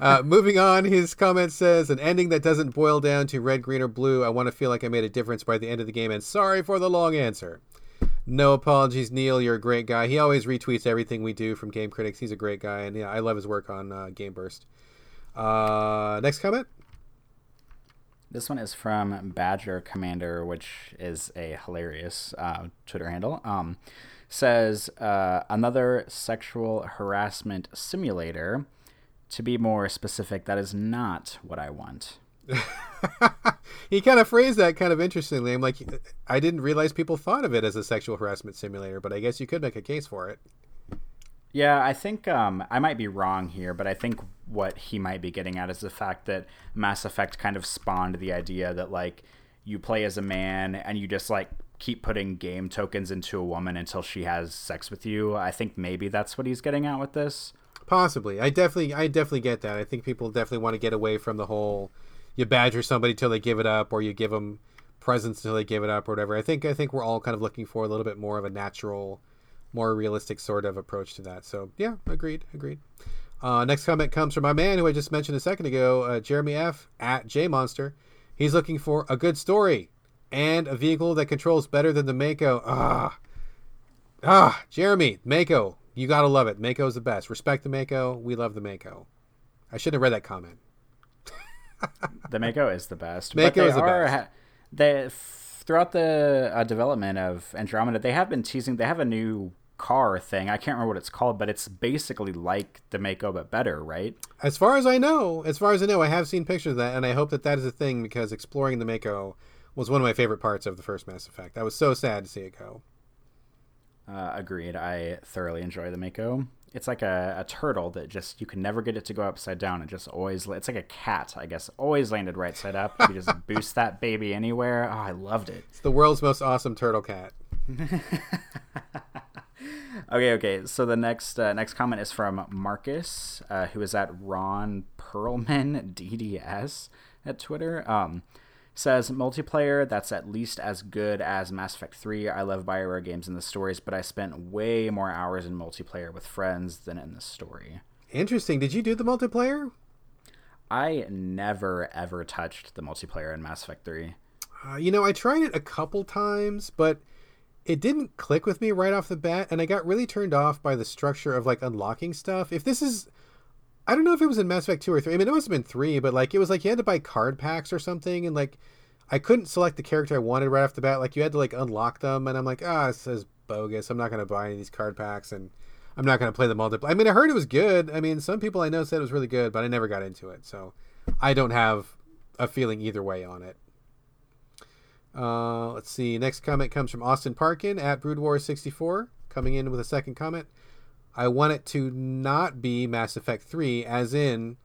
uh, moving on, his comment says an ending that doesn't boil down to red, green, or blue. I want to feel like I made a difference by the end of the game, and sorry for the long answer. No apologies, Neil. You're a great guy. He always retweets everything we do from Game Critics. He's a great guy, and yeah, I love his work on uh, Game Burst. Uh, next comment. This one is from Badger Commander, which is a hilarious uh, Twitter handle. Um, says uh, another sexual harassment simulator. To be more specific, that is not what I want. he kind of phrased that kind of interestingly. I'm like, I didn't realize people thought of it as a sexual harassment simulator, but I guess you could make a case for it. Yeah, I think um, I might be wrong here, but I think what he might be getting at is the fact that Mass Effect kind of spawned the idea that like you play as a man and you just like keep putting game tokens into a woman until she has sex with you. I think maybe that's what he's getting at with this. Possibly. I definitely I definitely get that. I think people definitely want to get away from the whole you badger somebody till they give it up or you give them presents until they give it up or whatever. I think I think we're all kind of looking for a little bit more of a natural, more realistic sort of approach to that. So, yeah, agreed, agreed. Uh, next comment comes from my man who I just mentioned a second ago, uh, Jeremy F at J Monster. He's looking for a good story and a vehicle that controls better than the Mako. Ah, ah, Jeremy, Mako, you gotta love it. Mako's the best. Respect the Mako. We love the Mako. I shouldn't have read that comment. the Mako is the best. Mako is the are, best. they throughout the uh, development of Andromeda, they have been teasing. They have a new car thing. I can't remember what it's called, but it's basically like the Mako but better, right? As far as I know, as far as I know, I have seen pictures of that, and I hope that that is a thing because exploring the Mako was one of my favorite parts of the first Mass Effect. I was so sad to see it go. Uh, agreed. I thoroughly enjoy the Mako. It's like a, a turtle that just you can never get it to go upside down. It just always it's like a cat, I guess, always landed right side up. You just boost that baby anywhere. Oh, I loved it. It's the world's most awesome turtle cat. okay, okay. So the next uh, next comment is from Marcus, uh, who is at Ron Perlman DDS at Twitter. Um, says multiplayer that's at least as good as Mass Effect 3. I love Bioware games and the stories, but I spent way more hours in multiplayer with friends than in the story. Interesting. Did you do the multiplayer? I never ever touched the multiplayer in Mass Effect 3. Uh, you know, I tried it a couple times, but it didn't click with me right off the bat, and I got really turned off by the structure of like unlocking stuff. If this is I don't know if it was in Mass Effect 2 or 3. I mean, it must have been 3, but like it was like you had to buy card packs or something and like I couldn't select the character I wanted right off the bat. Like you had to like unlock them and I'm like, "Ah, oh, this is bogus. I'm not going to buy any of these card packs and I'm not going to play the multiplayer." I mean, I heard it was good. I mean, some people I know said it was really good, but I never got into it. So I don't have a feeling either way on it. Uh, let's see. Next comment comes from Austin Parkin at Brood War 64 coming in with a second comment. I want it to not be Mass Effect 3, as in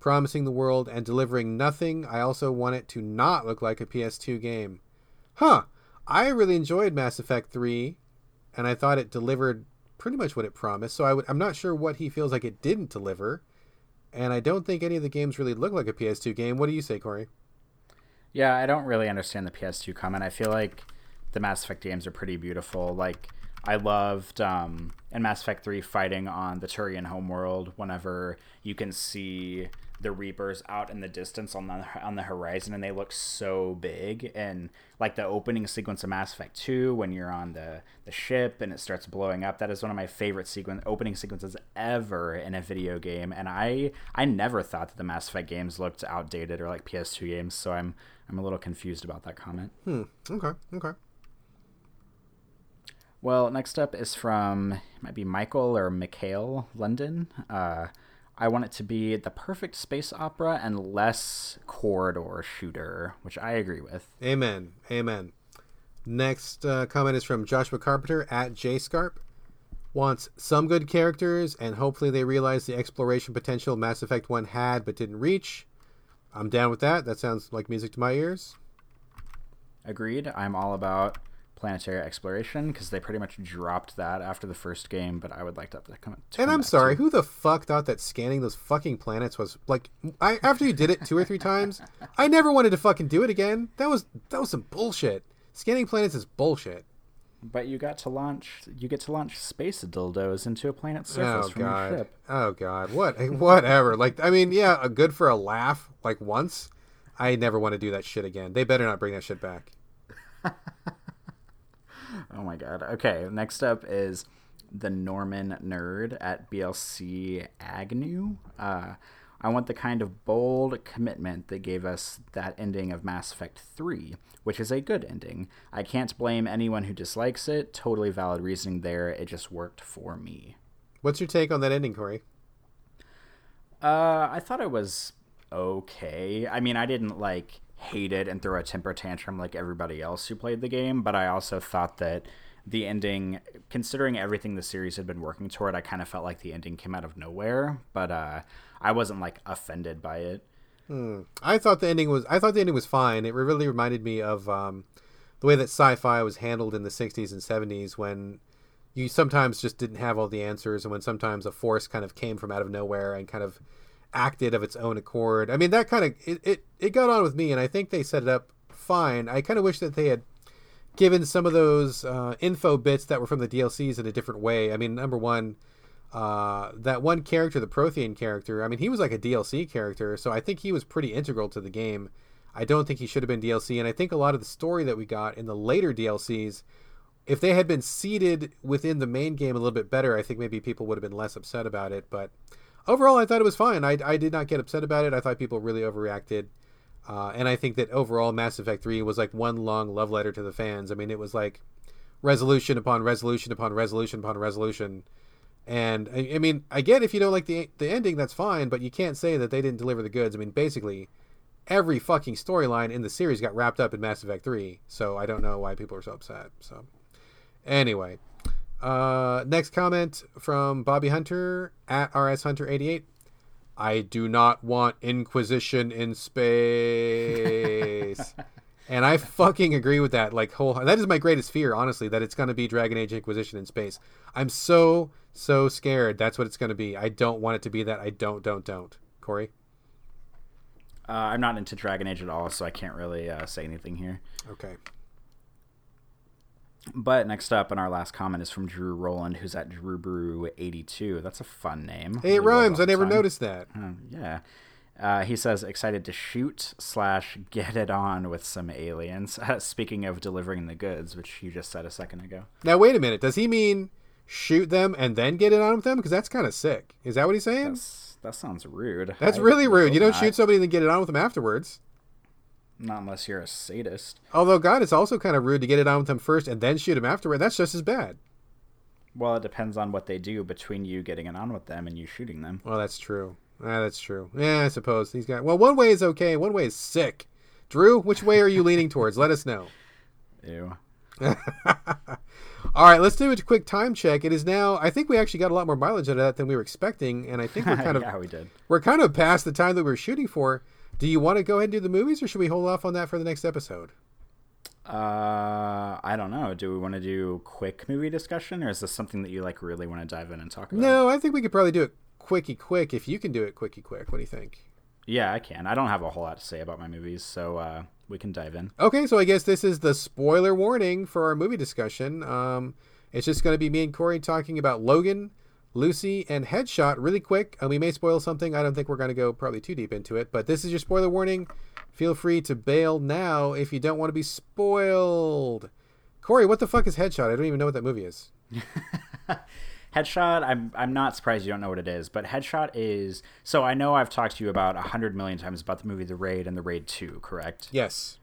promising the world and delivering nothing. I also want it to not look like a PS2 game. Huh. I really enjoyed Mass Effect 3, and I thought it delivered pretty much what it promised. So I'm not sure what he feels like it didn't deliver. And I don't think any of the games really look like a PS2 game. What do you say, Corey? Yeah, I don't really understand the PS2 comment. I feel like the Mass Effect games are pretty beautiful. Like I loved um, in Mass Effect 3 fighting on the Turian homeworld whenever you can see the Reapers out in the distance on the on the horizon and they look so big and like the opening sequence of Mass Effect 2 when you're on the the ship and it starts blowing up that is one of my favorite sequence opening sequences ever in a video game and I I never thought that the Mass Effect games looked outdated or like PS2 games so I'm I'm a little confused about that comment. Hmm. Okay. Okay. Well, next up is from might be Michael or Mikhail London. Uh, I want it to be the perfect space opera and less corridor shooter, which I agree with. Amen. Amen. Next uh, comment is from Joshua Carpenter at JScarp. Wants some good characters, and hopefully they realize the exploration potential Mass Effect 1 had but didn't reach. I'm down with that. That sounds like music to my ears. Agreed. I'm all about planetary exploration because they pretty much dropped that after the first game. But I would like to have that come. And I'm sorry, who the fuck thought that scanning those fucking planets was like? I after you did it two or three times, I never wanted to fucking do it again. That was that was some bullshit. Scanning planets is bullshit. But you got to launch. You get to launch space dildos into a planet's oh, surface oh, from God. your ship. Oh god, what? Whatever. like, I mean, yeah, a good for a laugh, like once. I never want to do that shit again. They better not bring that shit back. Oh my god. Okay, next up is the Norman nerd at BLC Agnew. Uh, I want the kind of bold commitment that gave us that ending of Mass Effect 3, which is a good ending. I can't blame anyone who dislikes it. Totally valid reasoning there. It just worked for me. What's your take on that ending, Corey? Uh, I thought it was okay. I mean, I didn't like hate it and throw a temper tantrum like everybody else who played the game, but I also thought that the ending, considering everything the series had been working toward, I kind of felt like the ending came out of nowhere. But uh, I wasn't like offended by it. Hmm. I thought the ending was. I thought the ending was fine. It really reminded me of um, the way that sci-fi was handled in the '60s and '70s, when you sometimes just didn't have all the answers, and when sometimes a force kind of came from out of nowhere and kind of acted of its own accord. I mean, that kind of it, it, it got on with me, and I think they set it up fine. I kind of wish that they had given some of those uh, info bits that were from the DLCs in a different way. I mean, number one, uh, that one character, the Prothean character, I mean, he was like a DLC character, so I think he was pretty integral to the game. I don't think he should have been DLC, and I think a lot of the story that we got in the later DLCs, if they had been seeded within the main game a little bit better, I think maybe people would have been less upset about it. But overall, I thought it was fine. I, I did not get upset about it. I thought people really overreacted. Uh, and I think that overall, Mass Effect 3 was like one long love letter to the fans. I mean, it was like resolution upon resolution upon resolution upon resolution. And I, I mean, again, if you don't like the the ending, that's fine, but you can't say that they didn't deliver the goods. I mean, basically, every fucking storyline in the series got wrapped up in Mass Effect 3. So I don't know why people are so upset. So anyway, uh, next comment from Bobby Hunter at RS Hunter 88. I do not want Inquisition in space. and I fucking agree with that. Like, whole that is my greatest fear, honestly, that it's going to be Dragon Age Inquisition in space. I'm so so scared. That's what it's going to be. I don't want it to be that. I don't don't don't. Corey. Uh, I'm not into Dragon Age at all, so I can't really uh, say anything here. Okay. But next up, and our last comment is from Drew Roland, who's at Drew Brew 82. That's a fun name. Hey, it rhymes. I never time. noticed that. Uh, yeah. Uh, he says, excited to shoot slash get it on with some aliens. speaking of delivering the goods, which you just said a second ago. Now, wait a minute. Does he mean shoot them and then get it on with them? Because that's kind of sick. Is that what he's saying? That's, that sounds rude. That's I really rude. You don't not. shoot somebody and then get it on with them afterwards. Not unless you're a sadist. Although, God, it's also kind of rude to get it on with them first and then shoot them afterward. That's just as bad. Well, it depends on what they do between you getting it on with them and you shooting them. Well, that's true. Ah, that's true. Yeah, I suppose these guys. Well, one way is okay. One way is sick. Drew, which way are you leaning towards? Let us know. Ew. All right, let's do a quick time check. It is now. I think we actually got a lot more mileage out of that than we were expecting, and I think we're kind of yeah, we did. we're kind of past the time that we were shooting for. Do you want to go ahead and do the movies, or should we hold off on that for the next episode? Uh, I don't know. Do we want to do quick movie discussion, or is this something that you like really want to dive in and talk about? No, I think we could probably do it quickie quick if you can do it quickie quick. What do you think? Yeah, I can. I don't have a whole lot to say about my movies, so uh, we can dive in. Okay, so I guess this is the spoiler warning for our movie discussion. Um, it's just going to be me and Corey talking about Logan, Lucy, and Headshot really quick. And we may spoil something. I don't think we're going to go probably too deep into it, but this is your spoiler warning. Feel free to bail now if you don't want to be spoiled. Corey, what the fuck is Headshot? I don't even know what that movie is. Headshot, I'm I'm not surprised you don't know what it is, but Headshot is so I know I've talked to you about a hundred million times about the movie The Raid and The Raid Two, correct? Yes.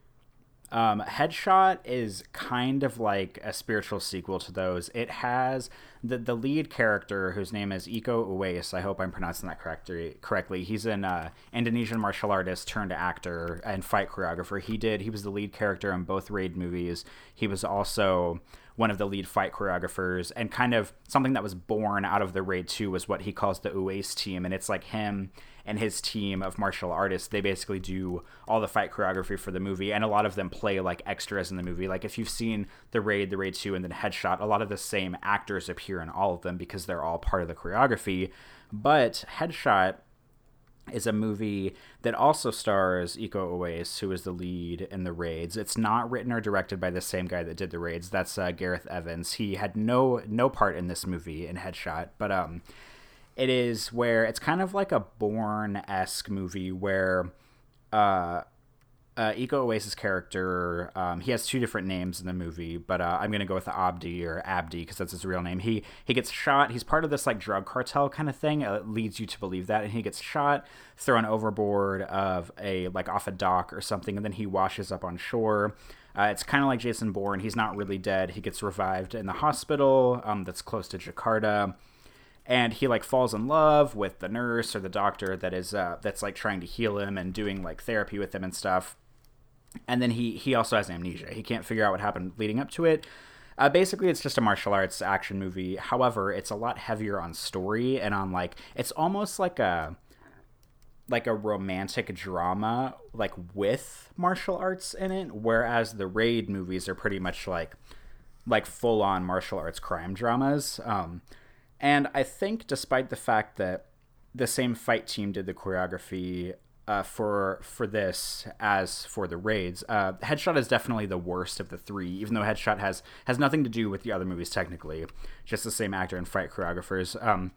Um, Headshot is kind of like a spiritual sequel to those. It has the the lead character whose name is Iko Uwais. I hope I'm pronouncing that correctly. Correctly, he's an uh, Indonesian martial artist turned actor and fight choreographer. He did. He was the lead character in both Raid movies. He was also one of the lead fight choreographers and kind of something that was born out of the raid 2 was what he calls the Uwais team and it's like him and his team of martial artists they basically do all the fight choreography for the movie and a lot of them play like extras in the movie like if you've seen the raid the raid 2 and then headshot a lot of the same actors appear in all of them because they're all part of the choreography but headshot is a movie that also stars Iko Uwais, who is the lead in the raids. It's not written or directed by the same guy that did the raids. That's uh, Gareth Evans. He had no no part in this movie in Headshot, but um, it is where it's kind of like a Bourne esque movie where uh uh, Iko Uwais' character, um, he has two different names in the movie, but uh, I'm gonna go with Abdi or Abdi because that's his real name. He he gets shot. He's part of this like drug cartel kind of thing. It leads you to believe that, and he gets shot, thrown overboard of a like off a dock or something, and then he washes up on shore. Uh, it's kind of like Jason Bourne. He's not really dead. He gets revived in the hospital um, that's close to Jakarta and he like falls in love with the nurse or the doctor that is uh, that's like trying to heal him and doing like therapy with him and stuff and then he he also has amnesia. He can't figure out what happened leading up to it. Uh, basically, it's just a martial arts action movie. However, it's a lot heavier on story and on like it's almost like a like a romantic drama like with martial arts in it whereas the raid movies are pretty much like like full on martial arts crime dramas um, and i think despite the fact that the same fight team did the choreography uh, for for this as for the raids. Uh, Headshot is definitely the worst of the three, even though Headshot has has nothing to do with the other movies technically, just the same actor and fight choreographers. Um,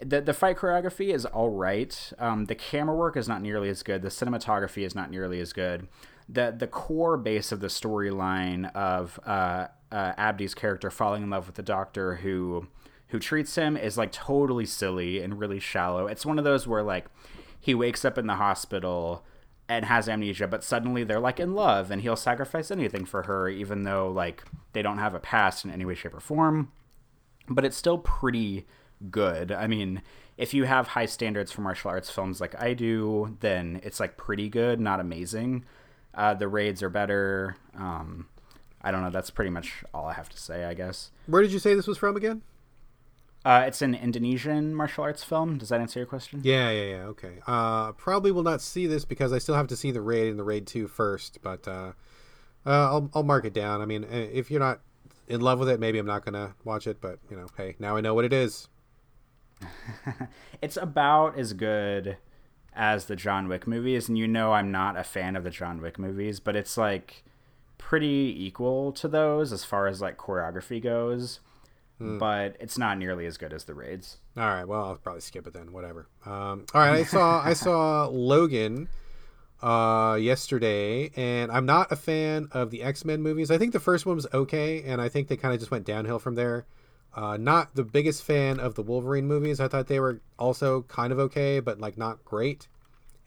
the the fight choreography is all right. Um, the camera work is not nearly as good. The cinematography is not nearly as good. The the core base of the storyline of uh, uh, Abdi's character falling in love with the doctor who who treats him is like totally silly and really shallow. It's one of those where like he wakes up in the hospital and has amnesia, but suddenly they're like in love and he'll sacrifice anything for her, even though like they don't have a past in any way, shape, or form. But it's still pretty good. I mean, if you have high standards for martial arts films like I do, then it's like pretty good, not amazing. Uh, the raids are better. Um, I don't know. That's pretty much all I have to say, I guess. Where did you say this was from again? Uh, it's an Indonesian martial arts film. Does that answer your question? Yeah, yeah, yeah. Okay. Uh, probably will not see this because I still have to see the raid and the raid two first. But uh, uh, I'll I'll mark it down. I mean, eh, if you're not in love with it, maybe I'm not gonna watch it. But you know, hey, now I know what it is. it's about as good as the John Wick movies, and you know I'm not a fan of the John Wick movies, but it's like pretty equal to those as far as like choreography goes mm. but it's not nearly as good as the raids. All right, well I'll probably skip it then. Whatever. Um, all right, I saw I saw Logan uh, yesterday, and I'm not a fan of the X Men movies. I think the first one was okay, and I think they kind of just went downhill from there. Uh, not the biggest fan of the Wolverine movies. I thought they were also kind of okay, but like not great.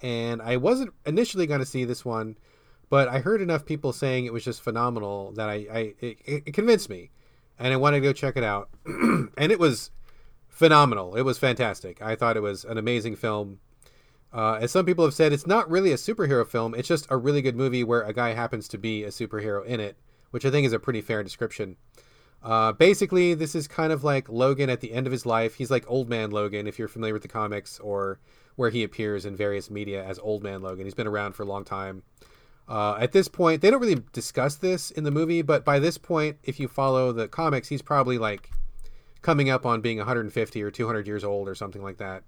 And I wasn't initially going to see this one, but I heard enough people saying it was just phenomenal that I, I it, it convinced me and I wanted to go check it out. and it was phenomenal. It was fantastic. I thought it was an amazing film. Uh, as some people have said, it's not really a superhero film. It's just a really good movie where a guy happens to be a superhero in it, which I think is a pretty fair description. Uh, basically, this is kind of like Logan at the end of his life. He's like Old Man Logan, if you're familiar with the comics, or where he appears in various media as Old Man Logan. He's been around for a long time. Uh, at this point, they don't really discuss this in the movie, but by this point, if you follow the comics, he's probably like coming up on being 150 or 200 years old or something like that,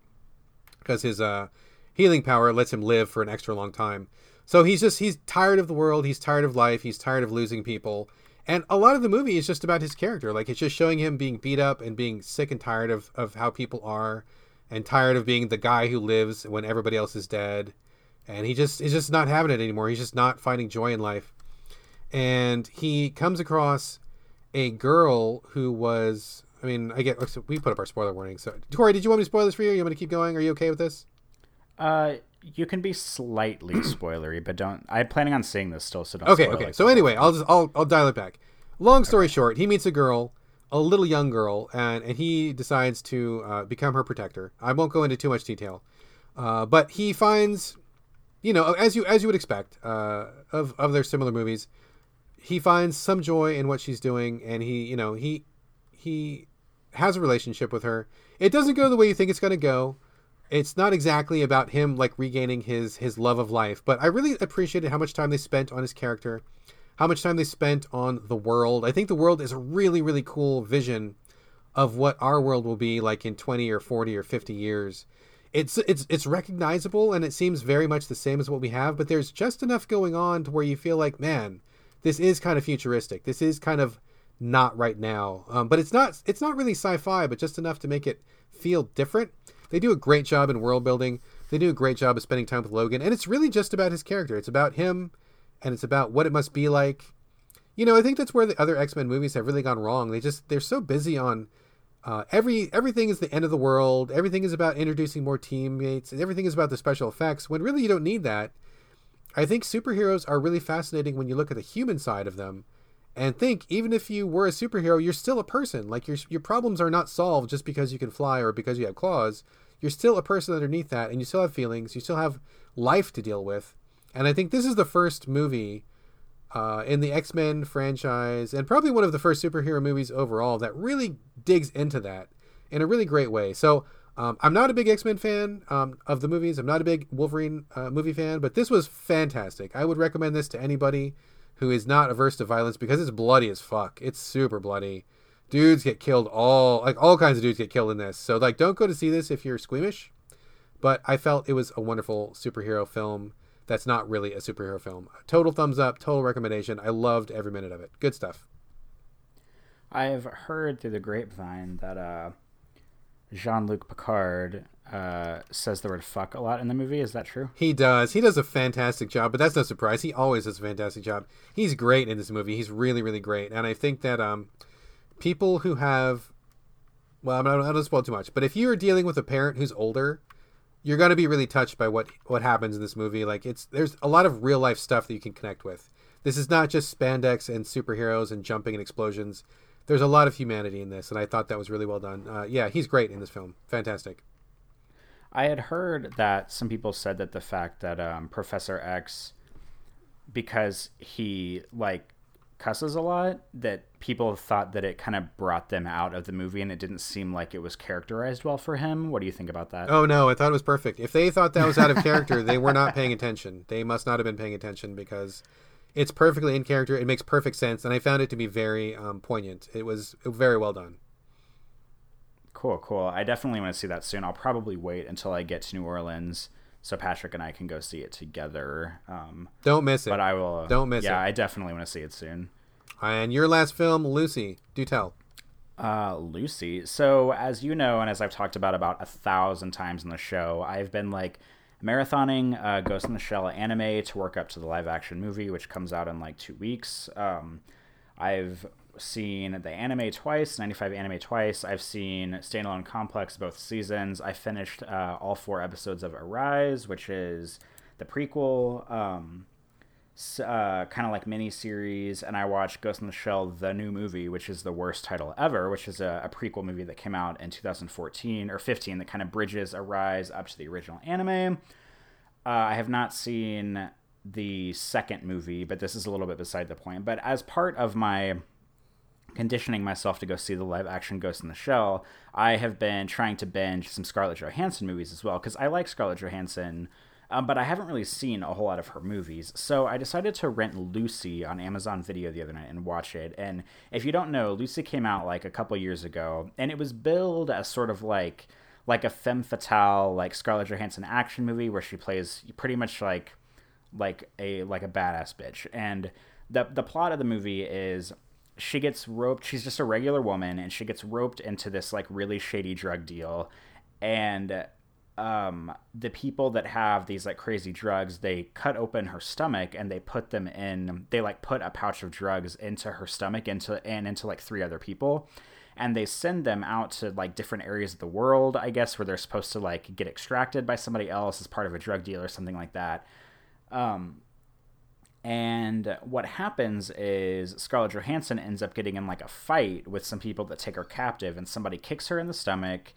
because his uh, healing power lets him live for an extra long time. So he's just he's tired of the world, he's tired of life, he's tired of losing people, and a lot of the movie is just about his character. Like it's just showing him being beat up and being sick and tired of, of how people are and tired of being the guy who lives when everybody else is dead. And he just is just not having it anymore. He's just not finding joy in life. And he comes across a girl who was I mean, I get we put up our spoiler warning. So Corey, did you want me to spoil this for you? You want me to keep going? Are you okay with this? Uh you can be slightly spoilery, but don't. I'm planning on seeing this still, so don't. Okay, okay. Like so anyway, I'll just I'll I'll dial it back. Long story okay. short, he meets a girl, a little young girl, and and he decides to uh, become her protector. I won't go into too much detail, uh, but he finds, you know, as you as you would expect uh, of of their similar movies, he finds some joy in what she's doing, and he you know he he has a relationship with her. It doesn't go the way you think it's going to go it's not exactly about him like regaining his his love of life, but I really appreciated how much time they spent on his character, how much time they spent on the world. I think the world is a really really cool vision of what our world will be like in 20 or 40 or 50 years. It's it's it's recognizable and it seems very much the same as what we have, but there's just enough going on to where you feel like, man, this is kind of futuristic. This is kind of not right now. Um, but it's not it's not really sci-fi, but just enough to make it feel different. They do a great job in world building. They do a great job of spending time with Logan, and it's really just about his character. It's about him, and it's about what it must be like. You know, I think that's where the other X Men movies have really gone wrong. They just they're so busy on uh, every everything is the end of the world. Everything is about introducing more teammates. and Everything is about the special effects. When really you don't need that. I think superheroes are really fascinating when you look at the human side of them, and think even if you were a superhero, you're still a person. Like your your problems are not solved just because you can fly or because you have claws. You're still a person underneath that, and you still have feelings. You still have life to deal with. And I think this is the first movie uh, in the X Men franchise, and probably one of the first superhero movies overall that really digs into that in a really great way. So um, I'm not a big X Men fan um, of the movies. I'm not a big Wolverine uh, movie fan, but this was fantastic. I would recommend this to anybody who is not averse to violence because it's bloody as fuck. It's super bloody. Dudes get killed all like all kinds of dudes get killed in this. So like don't go to see this if you're squeamish. But I felt it was a wonderful superhero film that's not really a superhero film. Total thumbs up, total recommendation. I loved every minute of it. Good stuff. I've heard through the grapevine that uh, Jean Luc Picard uh, says the word fuck a lot in the movie. Is that true? He does. He does a fantastic job, but that's no surprise. He always does a fantastic job. He's great in this movie. He's really, really great. And I think that um, people who have, well, I'm not, going to spoil too much, but if you are dealing with a parent who's older, you're to be really touched by what what happens in this movie. Like it's there's a lot of real life stuff that you can connect with. This is not just spandex and superheroes and jumping and explosions. There's a lot of humanity in this, and I thought that was really well done. Uh, yeah, he's great in this film. Fantastic. I had heard that some people said that the fact that um, Professor X, because he like cusses a lot, that people thought that it kind of brought them out of the movie, and it didn't seem like it was characterized well for him. What do you think about that? Oh no, I thought it was perfect. If they thought that was out of character, they were not paying attention. They must not have been paying attention because it's perfectly in character. It makes perfect sense, and I found it to be very um, poignant. It was very well done. Cool, cool. I definitely want to see that soon. I'll probably wait until I get to New Orleans so Patrick and I can go see it together. Um, Don't miss it. But I will. Don't miss yeah, it. Yeah, I definitely want to see it soon. And your last film, Lucy. Do tell. Uh, Lucy. So as you know, and as I've talked about about a thousand times in the show, I've been like marathoning uh, Ghost in the Shell anime to work up to the live action movie, which comes out in like two weeks. Um, I've seen the anime twice, 95 anime twice. I've seen Standalone Complex both seasons. I finished uh, all four episodes of Arise, which is the prequel, um, uh, kind of like mini series. And I watched Ghost in the Shell, the new movie, which is the worst title ever, which is a, a prequel movie that came out in 2014 or 15 that kind of bridges Arise up to the original anime. Uh, I have not seen the second movie, but this is a little bit beside the point. But as part of my conditioning myself to go see the live action Ghost in the Shell, I have been trying to binge some Scarlett Johansson movies as well because I like Scarlett Johansson. Um, but I haven't really seen a whole lot of her movies. So I decided to rent Lucy on Amazon Video the other night and watch it. And if you don't know, Lucy came out like a couple years ago, and it was billed as sort of like like a femme fatale, like Scarlett Johansson action movie where she plays pretty much like like a like a badass bitch. And the the plot of the movie is she gets roped. She's just a regular woman, and she gets roped into this like really shady drug deal, and um, the people that have these like crazy drugs, they cut open her stomach and they put them in. They like put a pouch of drugs into her stomach, into and into like three other people, and they send them out to like different areas of the world, I guess, where they're supposed to like get extracted by somebody else as part of a drug deal or something like that. Um, and what happens is Scarlett Johansson ends up getting in like a fight with some people that take her captive, and somebody kicks her in the stomach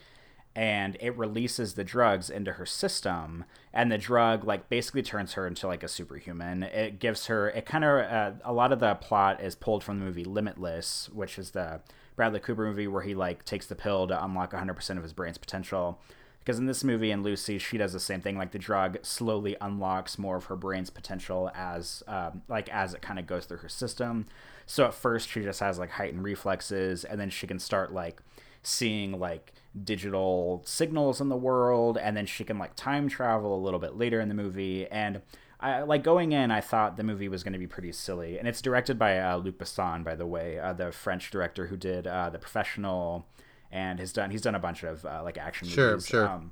and it releases the drugs into her system and the drug like basically turns her into like a superhuman. It gives her it kind of uh, a lot of the plot is pulled from the movie limitless which is the bradley cooper movie where he like takes the pill to unlock 100% of his brain's potential because in this movie and lucy she does the same thing like the drug slowly unlocks more of her brain's potential as um, like as it kind of goes through her system. So at first she just has like heightened reflexes and then she can start like seeing like digital signals in the world and then she can like time travel a little bit later in the movie. And I like going in I thought the movie was going to be pretty silly. And it's directed by uh, Luc Besson by the way uh, the French director who did uh, The Professional and has done he's done a bunch of uh, like action sure, movies sure um,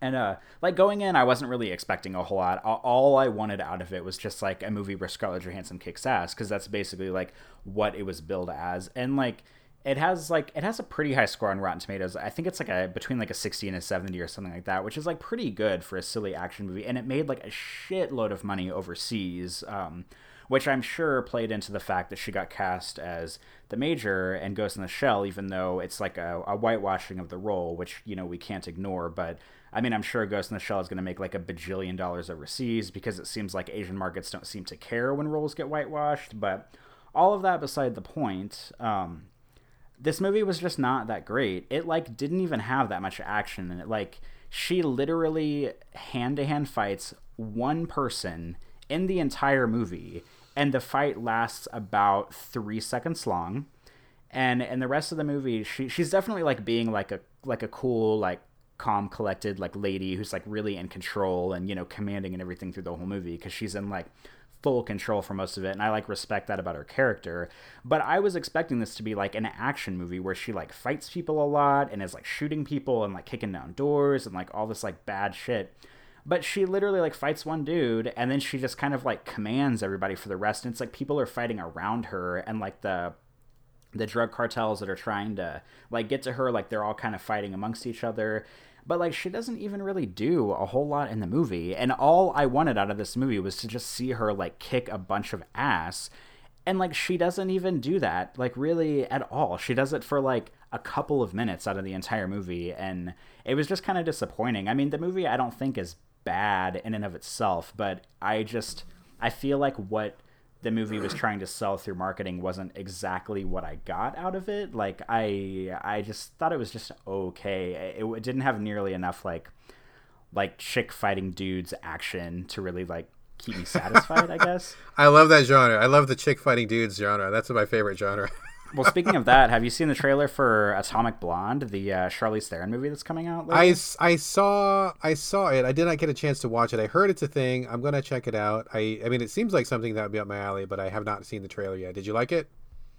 and uh, like going in, I wasn't really expecting a whole lot. All I wanted out of it was just like a movie where Scarlett Johansson kicks ass, because that's basically like what it was billed as. And like it has like it has a pretty high score on Rotten Tomatoes. I think it's like a between like a 60 and a 70 or something like that, which is like pretty good for a silly action movie. And it made like a shitload of money overseas, um, which I'm sure played into the fact that she got cast as the major and Ghost in the Shell, even though it's like a, a whitewashing of the role, which you know we can't ignore. But I mean, I'm sure Ghost in the Shell is going to make like a bajillion dollars overseas because it seems like Asian markets don't seem to care when roles get whitewashed. But all of that beside the point. Um, this movie was just not that great. It like didn't even have that much action and it. Like she literally hand to hand fights one person in the entire movie, and the fight lasts about three seconds long. And and the rest of the movie, she she's definitely like being like a like a cool like calm collected like lady who's like really in control and you know commanding and everything through the whole movie because she's in like full control for most of it and I like respect that about her character. But I was expecting this to be like an action movie where she like fights people a lot and is like shooting people and like kicking down doors and like all this like bad shit. But she literally like fights one dude and then she just kind of like commands everybody for the rest and it's like people are fighting around her and like the the drug cartels that are trying to like get to her like they're all kind of fighting amongst each other. But like she doesn't even really do a whole lot in the movie and all i wanted out of this movie was to just see her like kick a bunch of ass and like she doesn't even do that like really at all. She does it for like a couple of minutes out of the entire movie and it was just kind of disappointing. I mean the movie i don't think is bad in and of itself but i just i feel like what the movie was trying to sell through marketing wasn't exactly what I got out of it. Like I I just thought it was just okay. It, it didn't have nearly enough like like chick fighting dudes action to really like keep me satisfied, I guess. I love that genre. I love the chick fighting dudes genre. That's my favorite genre. well, speaking of that, have you seen the trailer for Atomic Blonde, the uh, Charlize Theron movie that's coming out? Later? I, I saw I saw it. I did not get a chance to watch it. I heard it's a thing. I'm gonna check it out. I I mean, it seems like something that would be up my alley, but I have not seen the trailer yet. Did you like it?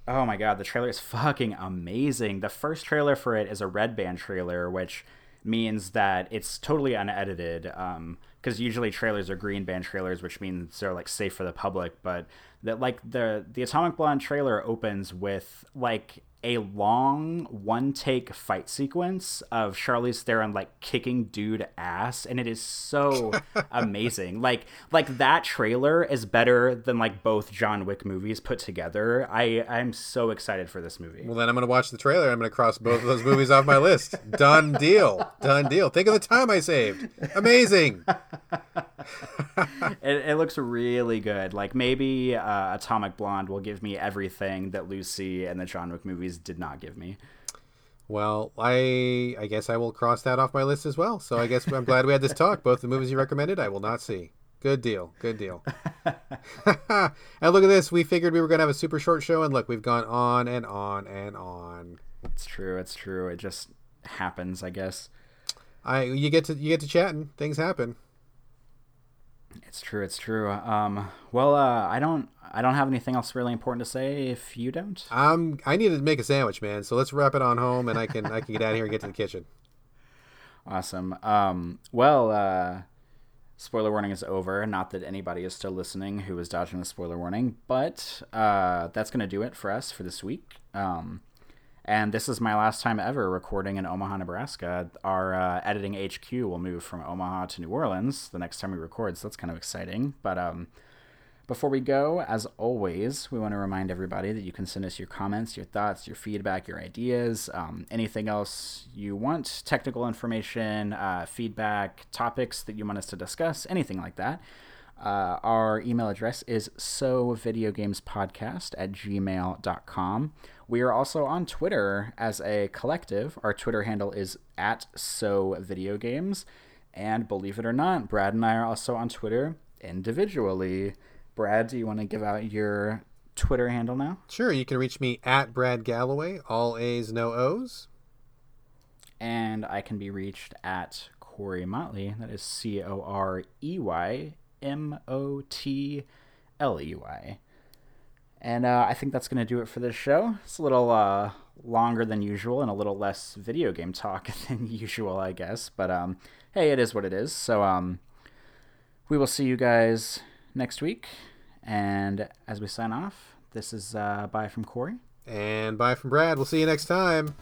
Oh my god, the trailer is fucking amazing. The first trailer for it is a red band trailer, which means that it's totally unedited. Um, because usually trailers are green band trailers, which means they're like safe for the public. But that like the the Atomic Blonde trailer opens with like a long one take fight sequence of Charlize Theron like kicking dude ass and it is so amazing. Like like that trailer is better than like both John Wick movies put together. I I'm so excited for this movie. Well then I'm going to watch the trailer. I'm going to cross both of those movies off my list. Done deal. Done deal. Think of the time I saved. Amazing. it, it, looks really good. Like maybe uh, Atomic Blonde will give me everything that Lucy and the John Wick movies did not give me. Well, I I guess I will cross that off my list as well. So I guess I'm glad we had this talk. Both the movies you recommended, I will not see. Good deal. Good deal. and look at this. We figured we were going to have a super short show, and look, we've gone on and on and on. It's true. It's true. It just happens, I guess. I you get to you get to chatting. Things happen. It's true. It's true. Um, well, uh, I don't. I don't have anything else really important to say. If you don't, um, I need to make a sandwich, man. So let's wrap it on home, and I can I can get out of here and get to the kitchen. Awesome. Um, well, uh, spoiler warning is over. Not that anybody is still listening who is dodging the spoiler warning, but uh, that's going to do it for us for this week. Um, and this is my last time ever recording in Omaha, Nebraska. Our uh, editing HQ will move from Omaha to New Orleans the next time we record, so that's kind of exciting. But um, before we go, as always, we want to remind everybody that you can send us your comments, your thoughts, your feedback, your ideas, um, anything else you want, technical information, uh, feedback, topics that you want us to discuss, anything like that. Uh, our email address is so videogamespodcast at gmail.com. We are also on Twitter as a collective. Our Twitter handle is at so video games. And believe it or not, Brad and I are also on Twitter individually. Brad, do you want to give out your Twitter handle now? Sure. You can reach me at Brad Gallaway, all A's, no O's. And I can be reached at Corey Motley. That is C O R E Y M O T L E Y. And uh, I think that's going to do it for this show. It's a little uh, longer than usual and a little less video game talk than usual, I guess. But um, hey, it is what it is. So um, we will see you guys next week. And as we sign off, this is uh, bye from Corey. And bye from Brad. We'll see you next time.